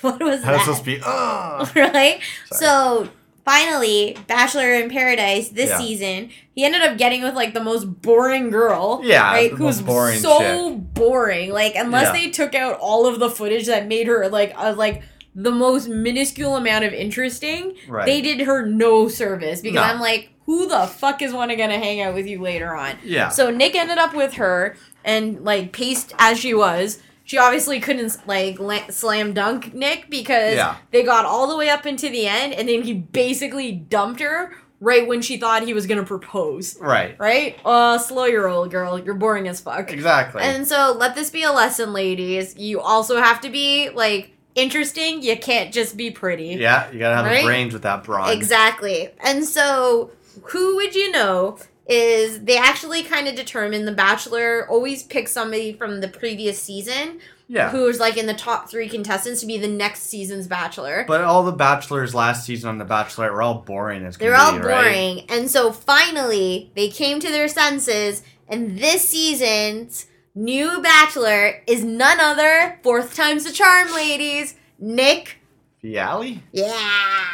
what was That was supposed to be. Oh. [LAUGHS] right? Sorry. So finally, Bachelor in Paradise this Yeah. season, he ended up getting with like the most boring girl. Yeah, right? Who's boring so chick. boring. Like unless Yeah. they took out all of the footage that made her like a, like the most minuscule amount of interesting, Right. they did her no service because No. I'm like, who the fuck is wanna gonna hang out with you later on? Yeah. So Nick ended up with her, and like paced as she was, she obviously couldn't like la- slam dunk Nick because Yeah. they got all the way up into the end, and then he basically dumped her right when she thought he was gonna propose. right. Right? Uh, slow your old girl. You're boring as fuck. Exactly. And so let this be a lesson, ladies. You also have to be like interesting. You can't just be pretty. yeah, you gotta have Right? the brains with that bronze. Exactly. And so, who would you know is they actually kind of determine the Bachelor always picks somebody from the previous season Yeah. who's like in the top three contestants to be the next season's Bachelor. But all the bachelors last season on The Bachelorette were all boring as They're all be, right? boring. And so finally, they came to their senses, and this season's new Bachelor is none other, fourth time's the charm, ladies, Nick. Viall? Yeah.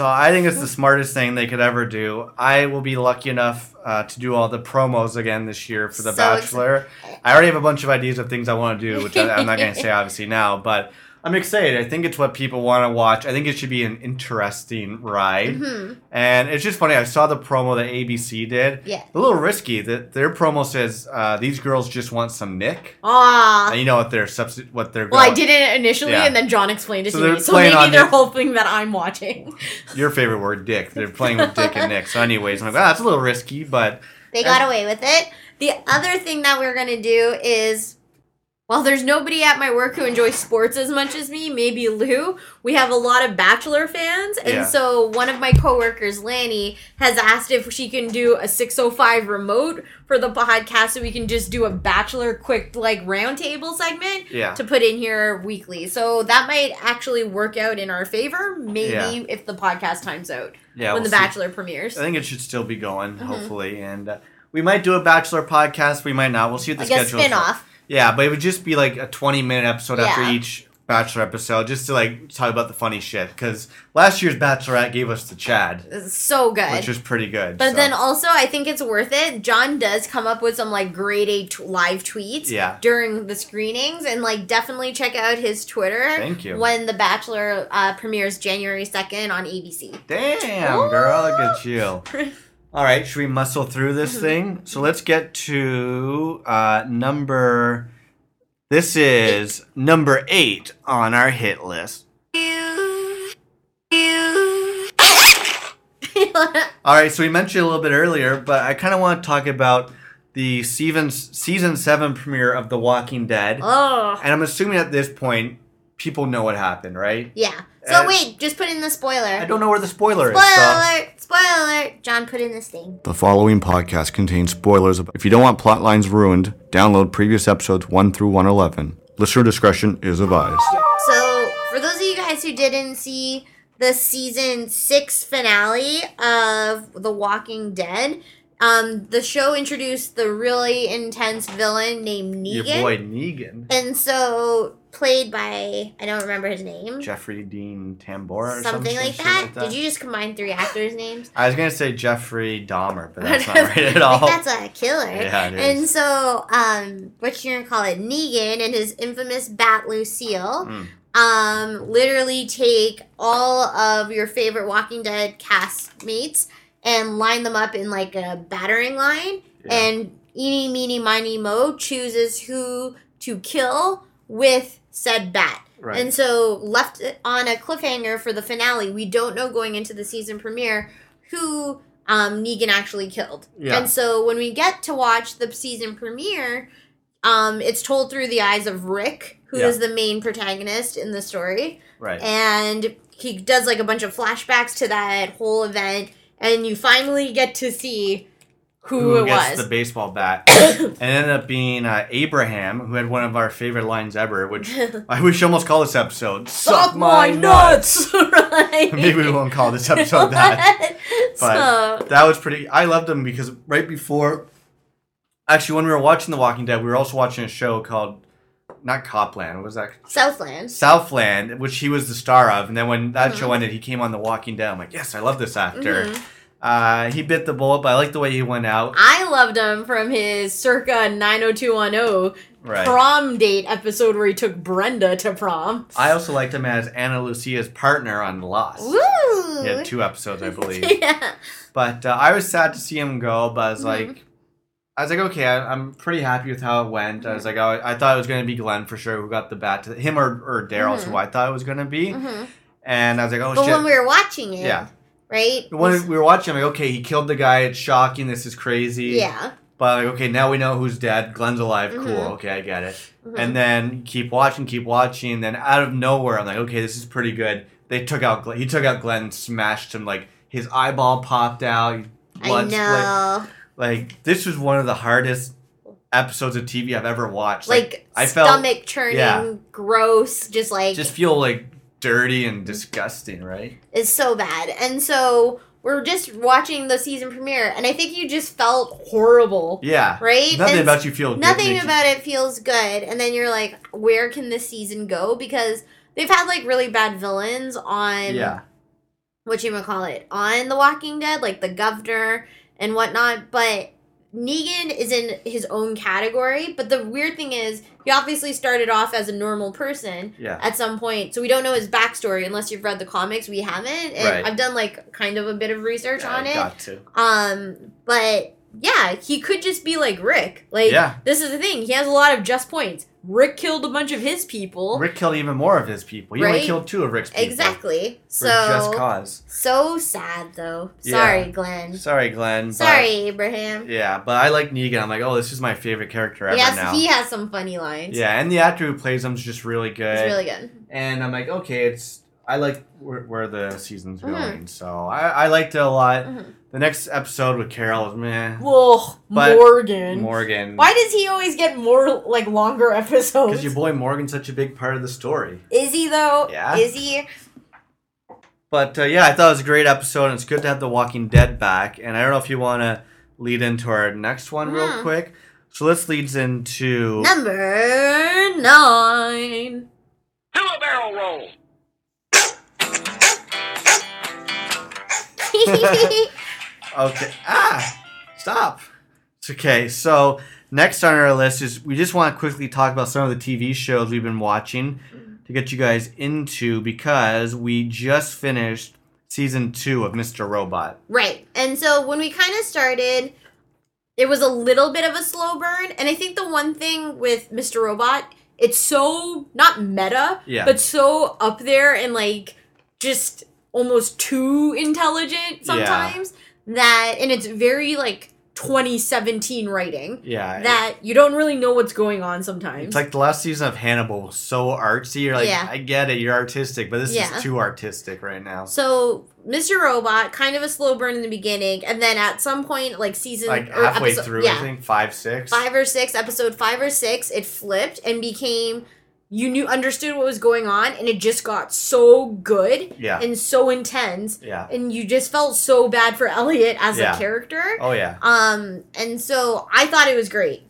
So I think it's the smartest thing they could ever do. I will be lucky enough uh, to do all the promos again this year for The So Bachelor. I already have a bunch of ideas of things I want to do, which I, I'm not going to say obviously now, but I'm excited. I think it's what people want to watch. I think it should be an interesting ride. Mhm. And it's just funny. I saw the promo that ABC did. Yeah. A little risky. That their promo says uh, these girls just want some Nick. Ah. And you know what their substitute, what they're Well, I didn't initially, Yeah. and then John explained it So to me. So maybe they're Nick. hoping that I'm watching. [LAUGHS] Your favorite word, Dick. [LAUGHS] They're playing with Dick and Nick. So, anyways, I'm like, ah, that's a little risky, but They got away with it. The other thing that we're gonna do is, while there's nobody at my work who enjoys sports as much as me, maybe Lou, we have a lot of Bachelor fans, and Yeah. so one of my coworkers, Lanny, has asked if she can do a 605 remote for the podcast, so we can just do a Bachelor quick like roundtable segment yeah. to put in here weekly. So that might actually work out in our favor, maybe Yeah. if the podcast times out Yeah. when we'll the see. Bachelor premieres. I think it should still be going, Mm-hmm. hopefully. And uh, we might do a Bachelor podcast. We might not. We'll see what the Like schedule is. spin off. Yeah, but it would just be like a 20 minute episode after each Bachelor episode, just to like talk about the funny shit. Because last year's Bachelorette gave us the Chad, so good. which was pretty good. But so. then also, I think it's worth it. John does come up with some like grade A t- live tweets Yeah. during the screenings, and like definitely check out his Twitter. Thank you. When The Bachelor uh, premieres January second on ABC. Damn, girl, look at you. [LAUGHS] All right, should we muscle through this Mm-hmm. thing? So let's get to uh, number. This is number eight on our hit list. [LAUGHS] All right, so we mentioned a little bit earlier, but I kind of want to talk about the season season seven premiere of The Walking Dead, oh, and I'm assuming at this point people know what happened, right? yeah. So Uh, wait, just put in the spoiler. I don't know where the spoiler Spoiler is. alert! Spoiler alert! John put in this thing. The following podcast contains spoilers. If you don't want plot lines ruined, download previous episodes 1 through 111. Listener discretion is advised. So, for those of you guys who didn't see the season six finale of The Walking Dead, um, the show introduced the really intense villain named Negan. Your boy Negan, And so, played by, I don't remember his name, Jeffrey Dean Tambor, or something some like shit that. Did you just combine three actors' names? I was gonna say Jeffrey Dahmer, but that's not [LAUGHS] right at all. Like, that's a killer. Yeah, it And so, um, what you're gonna call it, Negan and his infamous Bat Lucille, Mm. um, literally take all of your favorite Walking Dead castmates and line them up in like a battering line, Yeah. and eeny, meeny, miny, mo chooses who to kill with said bat. Right. And so, left on a cliffhanger for the finale, we don't know going into the season premiere who um, Negan actually killed. Yeah. And so, when we get to watch the season premiere, um, it's told through the eyes of Rick, who is Yeah. the main protagonist in the story. right. And he does like a bunch of flashbacks to that whole event, and you finally get to see who, it gets was. the baseball bat? [COUGHS] and ended up being uh, Abraham, who had one of our favorite lines ever, which [LAUGHS] I wish almost call this episode "Suck, my, nuts." right? [LAUGHS] [LAUGHS] Maybe we won't call this episode that. But so, that was pretty. I loved him because right before, actually, when we were watching The Walking Dead, we were also watching a show called not Copland. What was that? Southland. Southland, which he was the star of. And then when that Mm-hmm. show ended, he came on The Walking Dead. I'm like, yes, I love this actor. Uh, he bit the bullet, but I like the way he went out. I loved him from his circa 90210 Right. prom date episode where he took Brenda to prom. I also liked him as Ana Lucia's partner on Lost. Woo! He had two episodes, I [LAUGHS] believe. yeah. But uh, I was sad to see him go, but I was Mhm. like, I was like, okay, I, I'm pretty happy with how it went. I was like, oh, I thought it was going to be Glenn for sure, who got the bat to him or, or Daryl's Mhm. who I thought it was going to be. Mhm. And I was like, oh, But shit. when we were watching it, yeah. Right? When we were watching, I'm like, okay, he killed the guy. It's shocking. This is crazy. yeah. But like, okay, now we know who's dead. Glenn's alive. Cool. Mhm. Okay, I get it. Mhm. And then keep watching, keep watching. Then out of nowhere, I'm like, okay, this is pretty good. They took out. Glenn. He took out Glenn, and smashed him. Like his eyeball popped out. I Blood split. know. Like this was one of the hardest episodes of TV I've ever watched. Like, I felt stomach churning, yeah. gross, just like just feel like dirty and disgusting, right? It's so bad. And so we're just watching the season premiere, and I think you just felt horrible, Yeah. right? Nothing And about you feel good. nothing makes you- about it feels good, and then you're like, where can this season go? Because they've had like really bad villains on Yeah. what you would call it on The Walking Dead, like the governor and whatnot. But Negan is in his own category. But the weird thing is, he obviously started off as a normal person Yeah. at some point, so we don't know his backstory unless you've read the comics. We haven't, and Right. I've done like kind of a bit of research Yeah, on it. Got to. Um, but yeah, he could just be like Rick. Like, Yeah. this is the thing. He has a lot of just points. Rick killed a bunch of his people. Rick killed even more of his people. He only killed two of Rick's people. Exactly. For just cause. so sad though. Yeah. Sorry, Glenn. Sorry, Glenn. but- Sorry, Abraham. yeah, but I like Negan. I'm like, oh, this is my favorite character ever Yes, now. he has some funny lines. yeah, and the actor who plays him is just really good. It's really good. And I'm like, okay, it's. I like where, where the season's Mhm. going, so I, I liked it a lot. Mhm. The next episode with Carol is meh. Whoa, But Morgan. Morgan. Why does he always get more like longer [LAUGHS] episodes? Because your boy Morgan's such a big part of the story. Is he though? Yeah. Is he? But uh, yeah, I thought it was a great episode, and it's good to have The Walking Dead back. And I don't know if you want to lead into our next one real Mhm. quick. So let's leads into Number nine. Do a barrel roll. [LAUGHS] [LAUGHS] okay. Ah, stop. It's okay. So next on our list is we just want to quickly talk about some of the TV shows we've been watching to get you guys into because we just finished season two of Mr. Robot. right. And so when we kind of started, it was a little bit of a slow burn. And I think the one thing with Mr. Robot, it's so not meta, Yeah. but so up there and like just almost too intelligent sometimes that and it's very like 2017 writing Yeah. that you don't really know what's going on sometimes. It's like the last season of Hannibal was so artsy. You're like, Yeah. I get it, you're artistic, but this Yeah. is too artistic right now. so Mr. Robot, kind of a slow burn in the beginning, and then at some point, like season Like halfway episode- through, yeah, I think five, six. five or six, episode five or six, it flipped and became you knew understood what was going on, and it just got so good Yeah. and so intense, yeah. and you just felt so bad for [LAUGHS] Elliot as Yeah. a character. Oh yeah. Um, and so I thought it was great.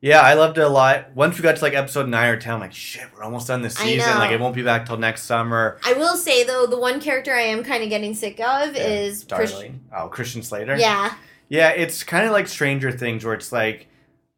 Yeah, I loved it a lot. Once we got to like episode nine or ten, I'm like, shit, we're almost done this season. Like it won't be back till next summer. I will say though, the one character I am kind of getting sick of is Chris- Darling. Oh, Christian Slater. Yeah, Yeah, it's kind of like Stranger Things, where it's like,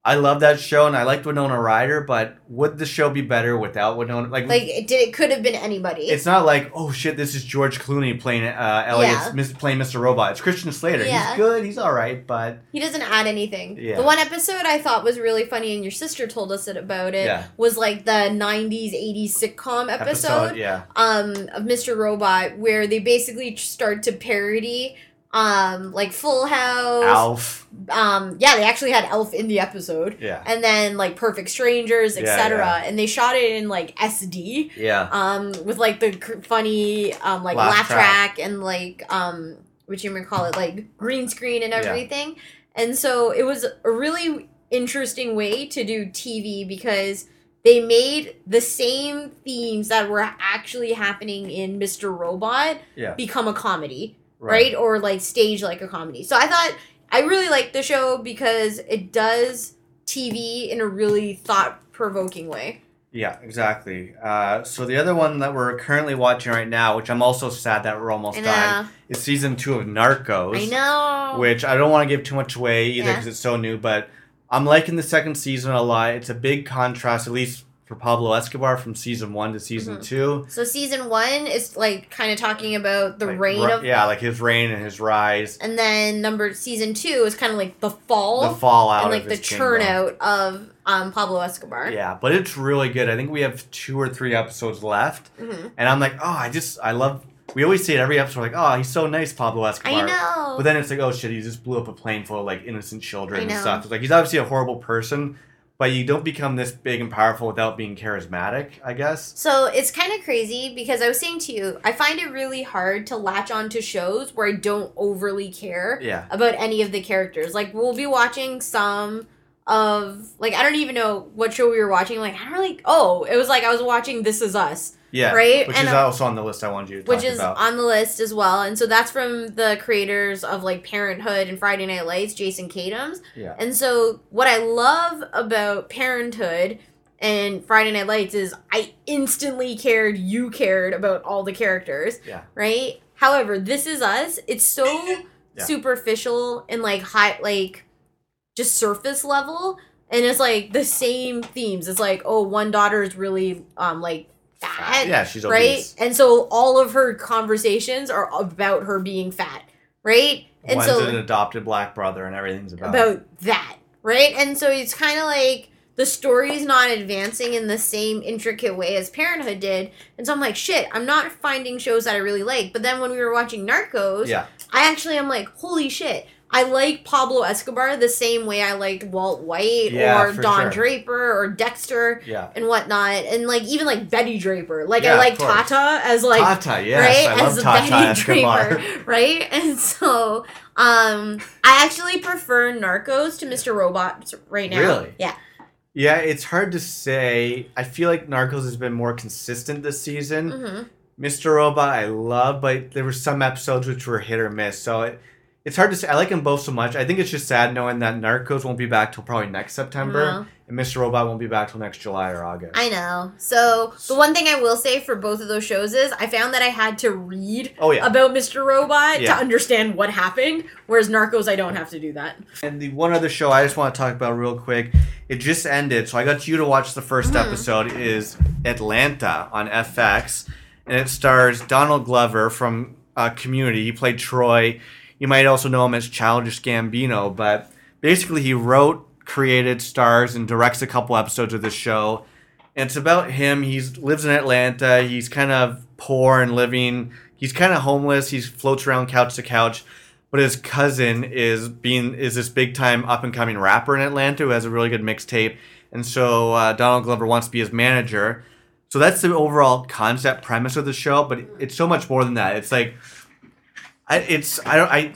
I love that show and I liked Winona Ryder, but would the show be better without Winona? Like, like it did. It could have been anybody. it's not like, oh shit, this is George Clooney playing uh, Elliot's Yeah. playing Mr. Robot. It's Christian Slater. Yeah. He's good. He's all right, but he doesn't add anything. Yeah. The one episode I thought was really funny, and your sister told us it about it, Yeah. was like the '90s, '80s sitcom episode, yeah, um, of Mr. Robot, where they basically start to parody, um, like Full House. Alf. Um, yeah, they actually had Alf in the episode. Yeah, And then like Perfect Strangers, etc. yeah. And they shot it in like SD. yeah, um with like the cr- funny um like Laugh laugh, track. track. and like um what you even call it like green screen and Yeah. everything and so it was a really interesting way to do tv because they made the same themes that were actually happening in mr robot yeah. become a comedy right, or like stage like a comedy so i thought i really liked the show because it does tv in a really thought-provoking way Yeah, exactly. Uh, so the other one that we're currently watching right now, which I'm also sad that we're almost done, is season two of Narcos. I know. Which I don't want to give too much away either Yeah. because it's so new, but I'm liking the second season a lot. It's a big contrast, at least for Pablo Escobar, from season one to season Mhm. two. So season one is like kind of talking about the Like, reign of, yeah, like his reign and his rise, and then number season two is kind of like the fall, the fallout, and like the his churn out of um Pablo Escobar. Yeah, but it's really good. I think we have two or three episodes left, Mhm. and I'm like, oh, I just I love. We always see it every episode, like, oh, he's so nice, Pablo Escobar. I know. But then it's like, oh shit, he just blew up a plane full of like innocent children and stuff. It's like he's obviously a horrible person, but you don't become this big and powerful without being charismatic, I guess. So it's kind of crazy because I was saying to you, I find it really hard to latch on to shows where I don't overly care Yeah. about any of the characters. Like we'll be watching some of like I don't even know what show we were watching. Like I don't really. Oh, it was like I was watching This Is Us, Yeah. Right? Which And, is uh, also on the list I wanted you to talk about. which is about. on the list as well. And so that's from the creators of like Parenthood and Friday Night Lights, Jason Katims. yeah. And so what I love about Parenthood and Friday Night Lights is I instantly cared, you cared about all the characters. Yeah. Right? However, This Is Us, it's so [COUGHS] superficial and like high like just surface level. And it's like the same themes. It's like, oh, one daughter is really um like fat. yeah, she's right? obese. And so all of her conversations are about her being fat. Right? And One's so an adopted black brother, and everything's about. about that, right? And so it's kind of like the story's not advancing in the same intricate way as Parenthood did. And so I'm like, shit, I'm not finding shows that I really like. But then when we were watching Narcos, Yeah. I actually am like, holy shit. I like Pablo Escobar the same way I liked Walt White Yeah, or Don sure. Draper or Dexter Yeah. and whatnot. And like even like Betty Draper. Like Yeah, I like. Tata as like Tata, yes, I love Tata Escobar. right? [LAUGHS] And so, um, I actually prefer Narcos to Mr. Robot right now. Really? Yeah. Yeah, it's hard to say. I feel like Narcos has been more consistent this season. hmm Mr. Robot, I love, but there were some episodes which were hit or miss. So it, it's hard to say. I like them both so much. I think it's just sad knowing that Narcos won't be back till probably next September, and Mr. Robot won't be back till next July or August. I know. So the one thing I will say for both of those shows is I found that I had to read oh yeah. about Mr. Robot Yeah. to understand what happened, whereas Narcos I don't have to do that. And the one other show I just want to talk about real quick, it just ended, so I got you to watch the 1st Mhm. episode. Is Atlanta on FX, and it stars Donald Glover from uh, Community. He played Troy. You might also know him as Childish Gambino, but basically he wrote, created, stars, and directs a couple episodes of this show. And it's about him. He lives in Atlanta. He's kind of poor and living. He's kind of homeless. He floats around couch to couch but his cousin is being is this big time up and coming rapper in Atlanta who has a really good mixtape, and so uh, Donald Glover wants to be his manager. So that's the overall concept premise of the show, but it's so much more than that. It's like, I it's I don't I,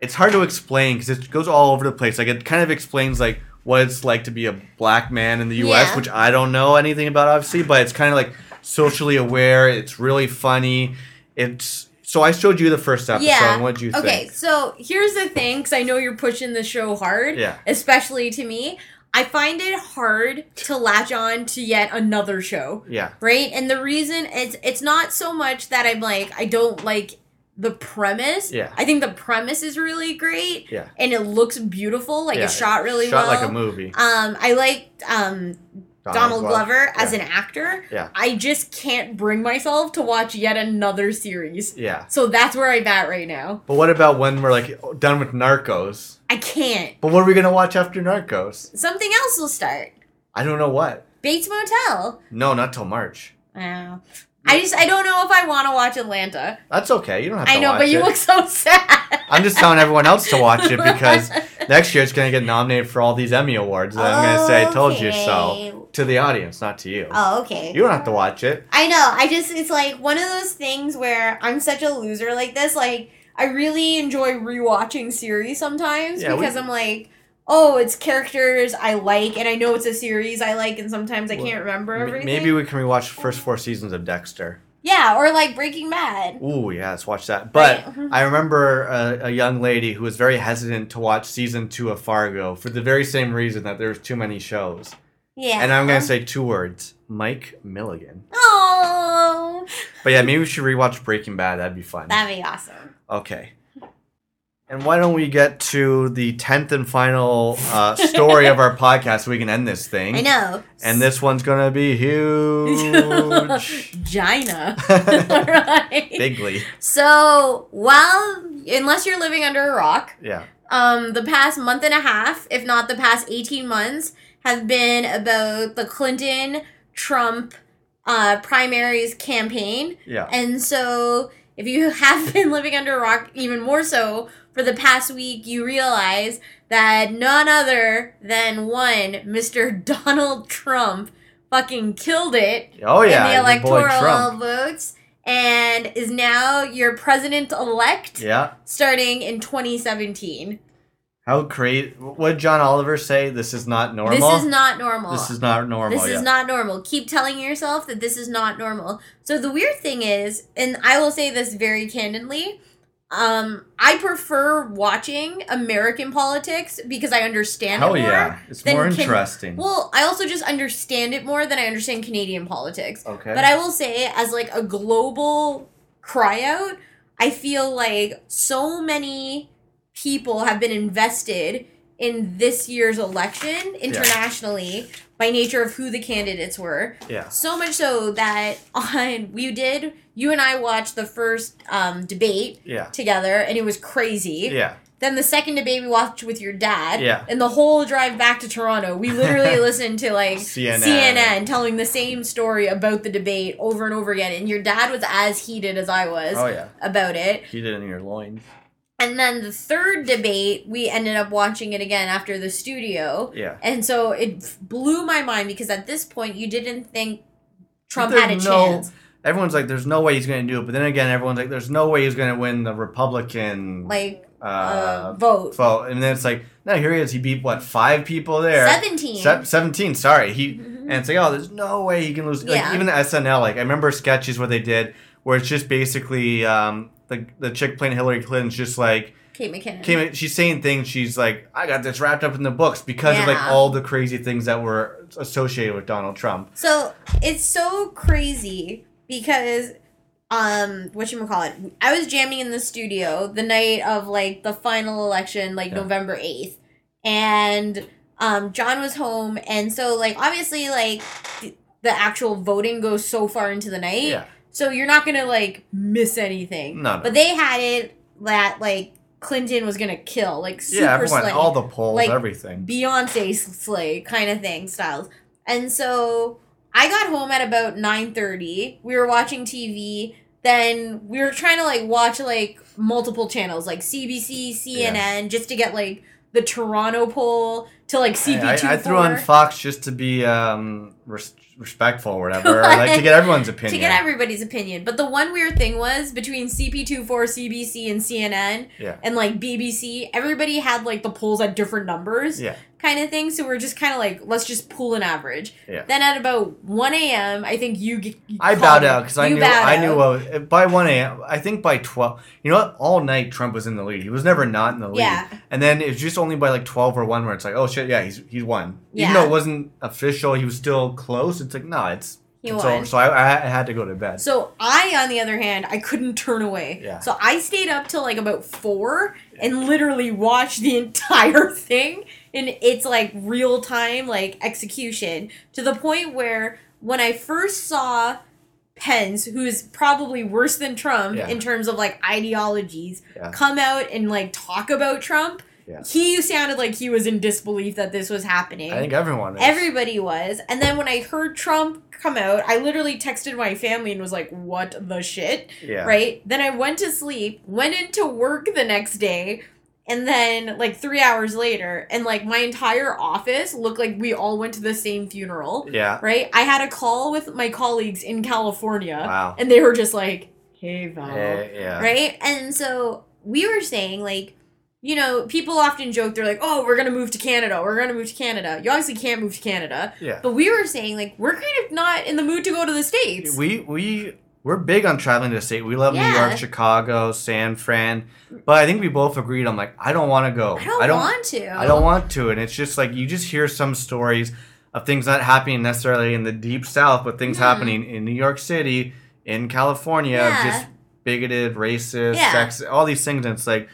it's hard to explain because it goes all over the place. Like it kind of explains like what it's like to be a black man in the U.S., Yeah. which I don't know anything about obviously, but it's kind of like socially aware. It's really funny. It's so I showed you the first episode. Yeah. What do you Okay, think? Okay, so here's the thing, because I know you're pushing the show hard, Yeah. especially to me. I find it hard to latch on to yet another show. Yeah. right and the reason it's it's not so much that i'm like i don't like the premise Yeah. i think the premise is really great Yeah. and it looks beautiful like Yeah, it's shot really Shot well like a movie. um i like um donald, glover as Yeah. an actor Yeah. i just can't bring myself to watch yet another series Yeah. so that's where i'm at right now But what about when we're like done with Narcos? i can't But what are we gonna watch after Narcos? something else will start I don't know what. bates motel No, not till March. Oh. I just i don't know if i want to watch atlanta That's okay. You don't have to i know but you it. look so sad I'm just telling everyone else to watch it because [LAUGHS] next year it's gonna get nominated for all these Emmy awards. And I'm gonna say I told you so to the audience, not to you. Oh, okay. You don't have to watch it. I know. I just it's like one of those things where I'm such a loser like this. Like I really enjoy rewatching series sometimes Yeah, we- because I'm like, oh, it's characters I like, and I know it's a series I like, and sometimes I can't remember everything. Maybe we can rewatch the first four seasons of Dexter. yeah, or like Breaking Bad. Ooh, yeah, let's watch that. But Right. Mhm. I remember a, a young lady who was very hesitant to watch season two of Fargo for the very same reason that there's too many shows. Yeah. And I'm gonna say two words: Mike Milligan. Oh, But yeah, maybe we should rewatch Breaking Bad. That'd be fun. that'd be awesome. Okay. And why don't we get to the tenth and final uh, story of our [LAUGHS] podcast so we can end this thing? I know. And this one's gonna be huge. [LAUGHS] Gina. [LAUGHS] right. Bigly. So, while unless you're living under a rock, Yeah. um, the past month and a half, if not the past 18 months, have been about the Clinton Trump uh, primaries campaign. Yeah. And so, if you [LAUGHS] have been living under a rock, even more so for the past week, you realize that none other than one Mr. [LAUGHS] Donald Trump fucking killed it Oh yeah. in the electoral votes and is now your president elect Yeah. starting in 2017. How great! What did John Oliver say? This is not normal. This is not normal. This is not normal. This yeah. is not normal. Keep telling yourself that this is not normal. So the weird thing is, and I will say this very candidly, um, I prefer watching American politics because I understand Hell it more. Oh yeah! It's more Can- interesting. Well, I also just understand it more than I understand Canadian politics. okay. But I will say, as like a global cry out, I feel like so many people have been invested in this year's election internationally by nature of who the candidates were. yeah. So much so that [LAUGHS] on we did you and I watched the first um, debate Yeah. together, and it was crazy. Yeah. Then the second debate we watched with your dad. Yeah. And the whole drive back to Toronto, we literally [LAUGHS] listened to like CNN. CNN. telling the same story about the debate over and over again. And your dad was as heated as I was Oh yeah. about it. He did in your loins. And then the third debate, we ended up watching it again after the studio. Yeah. And so it blew my mind because at this point you didn't think Trump There's had a no- chance. Everyone's like, "There's no way he's going to do it," but then again, everyone's like, "There's no way he's going to win the Republican Like uh, uh, vote. vote." And then it's like, "No, here he is. He beat what five people there? 17. Se- Seventeen. Sorry, he Mhm. and it's like, oh, there's no way he can lose. Like Yeah. even the SNL, like I remember sketches where they did where it's just basically um, the the chick playing Hillary Clinton's just like Kate McKinnon. came. She's saying things. She's like, I got this wrapped up in the books because of like all the crazy things that were associated with Donald Trump. So it's so crazy because um what you call it i was jamming in the studio the night of like the final election like Yeah. november 8th and um john was home and so like obviously like the, the actual voting goes so far into the night Yeah. So you're not gonna like miss anything No, no. but they had it that like clinton was gonna kill like super yeah, everyone, slay. all the polls, Like, everything. Beyonce slay kind of thing styles. And so I got home at about 9:30. We were watching TV. Then we were trying to like watch like multiple channels like CBC, CNN just to get like the Toronto poll to like I, CP2. I, I threw on Fox just to be um, res- respectful or whatever, [LAUGHS] or, like to get everyone's opinion. [LAUGHS] to get everybody's opinion. But the one weird thing was between CP24, CBC, and CNN, Yeah. and like BBC, everybody had like the polls at different numbers. Yeah. Kind of thing. So we're just kind of like, let's just pull an average. Yeah. Then at about 1 a.m., I think you. g- you I bowed out because I knew I knew uh, by one a.m. I think by twelve. You know what? All night Trump was in the lead. He was never not in the lead. Yeah. And then it was just only by like twelve or one where it's like, oh shit, yeah, he's he's won. Yeah. Even though it wasn't official, he was still close. It's like no, it's it's over. So I, I had to go to bed. So I, on the other hand, I couldn't turn away. Yeah. So I stayed up till like about four and literally watched the [LAUGHS] entire thing in its like real time like execution to the point where when I first saw Pence, who is probably worse than Trump Yeah. in terms of like ideologies, Yeah. come out and like talk about Trump. Yeah. He sounded like he was in disbelief that this was happening. I think everyone is. Everybody was. And then when I heard Trump come out, I literally texted my family and was like, what the shit? yeah. Right? Then I went to sleep, went into work the next day, and then like three hours later, and like my entire office looked like we all went to the same funeral. Yeah. Right? I had a call with my colleagues in California, Wow. and they were just like, hey, Val Eh, yeah. right? And so we were saying like, you know, people often joke they're like, "Oh, we're gonna move to Canada. We're gonna move to Canada." You obviously can't move to Canada, Yeah. but we were saying like we're kind of not in the mood to go to the states. We we we're big on traveling to the state. We love New York, Chicago, San Fran, but I think we both agreed. I'm like, I don't want to go. I don't, want to. I don't want to, and it's just like you just hear some stories of things not happening necessarily in the deep south, but things happening in New York City, in California, Yeah. just bigoted, racist, Yeah. sexist, all these things. And it's like,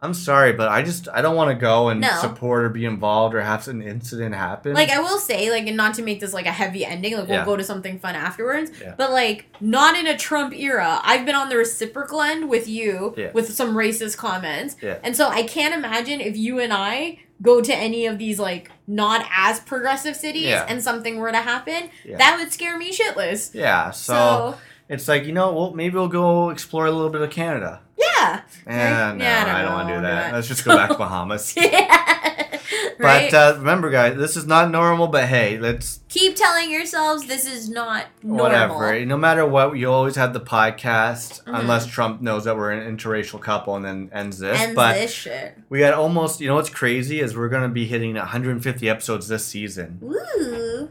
I'm sorry, but I just I don't want to go and No. support or be involved or have an incident happen. Like I will say, like, and not to make this like a heavy ending, like we'll Yeah. go to something fun afterwards. Yeah. But like, not in a Trump era. I've been on the reciprocal end with you Yeah. with some racist comments, Yeah. and so I can't imagine if you and I go to any of these like not as progressive cities Yeah. and something were to happen, Yeah. that would scare me shitless. yeah, so, So, it's like you know, well, maybe we'll go explore a little bit of Canada. Yeah, And Yeah, I don't I don't want to do that. Let's just go back to [LAUGHS] Bahamas. [LAUGHS] yeah, right. But uh, remember, guys, this is not normal. But hey, let's Keep telling yourselves this is not normal. whatever. No matter what, you always have the podcast, Mhm. unless Trump knows that we're an interracial couple and then ends this. Ends but this shit. we got almost. You know what's crazy is we're gonna be hitting 150 episodes this season. Woo.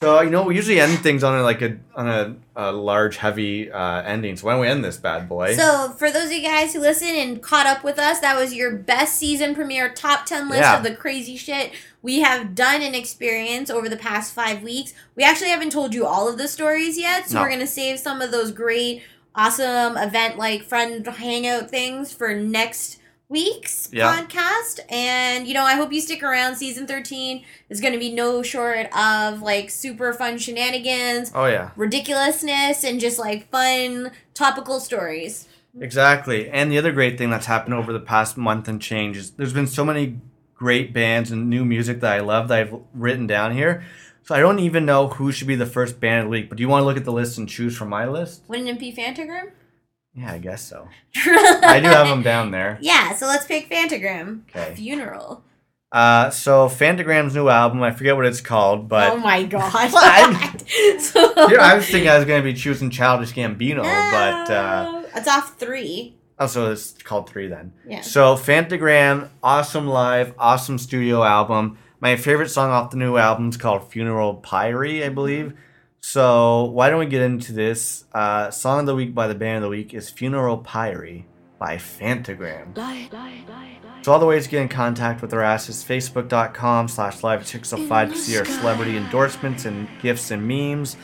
So you know we usually end things on a, like a on a, a large, heavy uh, ending. So why don't we end this bad boy? So, for those of you guys who listen and caught up with us, that was your best season premiere top 10 list Yeah. of the crazy shit we have done and experienced over the past five weeks. We actually haven't told you all of the stories yet, so No. we're going to save some of those great, awesome event like friend hangout things for next week's Yeah. podcast. And, you know, I hope you stick around. Season 13 is going to be no short of like super fun shenanigans oh yeah. ridiculousness and just like fun topical stories. Exactly. And the other great thing that's happened over the past month and change is there's been so many great bands and new music that I love that I've written down here. So I don't even know who should be the first band of the week. But do you want to look at the list and choose from my list? Wouldn't it be Phantogram? Yeah, I guess so. [LAUGHS] I do have them down there. Yeah, so let's pick Phantogram. Okay. Funeral. Uh, so Phantogram's new album, I forget what it's called, but oh my [LAUGHS] god. What? [LAUGHS] so, Here, I was thinking I was going to be choosing Childish Gambino, but uh, it's off three. Oh, so it's called Three then. Yeah. So Fantagram, awesome live, awesome studio album. My favorite song off the new album is called Funeral Pyre, I believe. So why don't we get into this? Uh, song of the week by the band of the week is Funeral Pyre by Phantogram. So all the ways to get in contact with our ass is facebook.com slash live605 to see our celebrity endorsements and gifts and memes.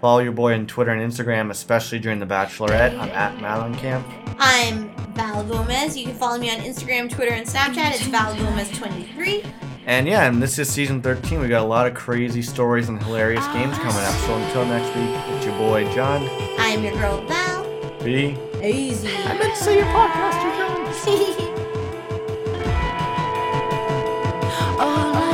Follow your boy on Twitter and Instagram, especially during the Bachelorette. I'm at Malencamp. I'm Val Gomez. You can follow me on Instagram, Twitter, and Snapchat. It's Val Gomez23. And yeah, and this is season 13. We got a lot of crazy stories and hilarious games coming up. So until next week, it's your boy John I am your girl, Val. B. Easy. I meant to say your podcaster John. [LAUGHS] All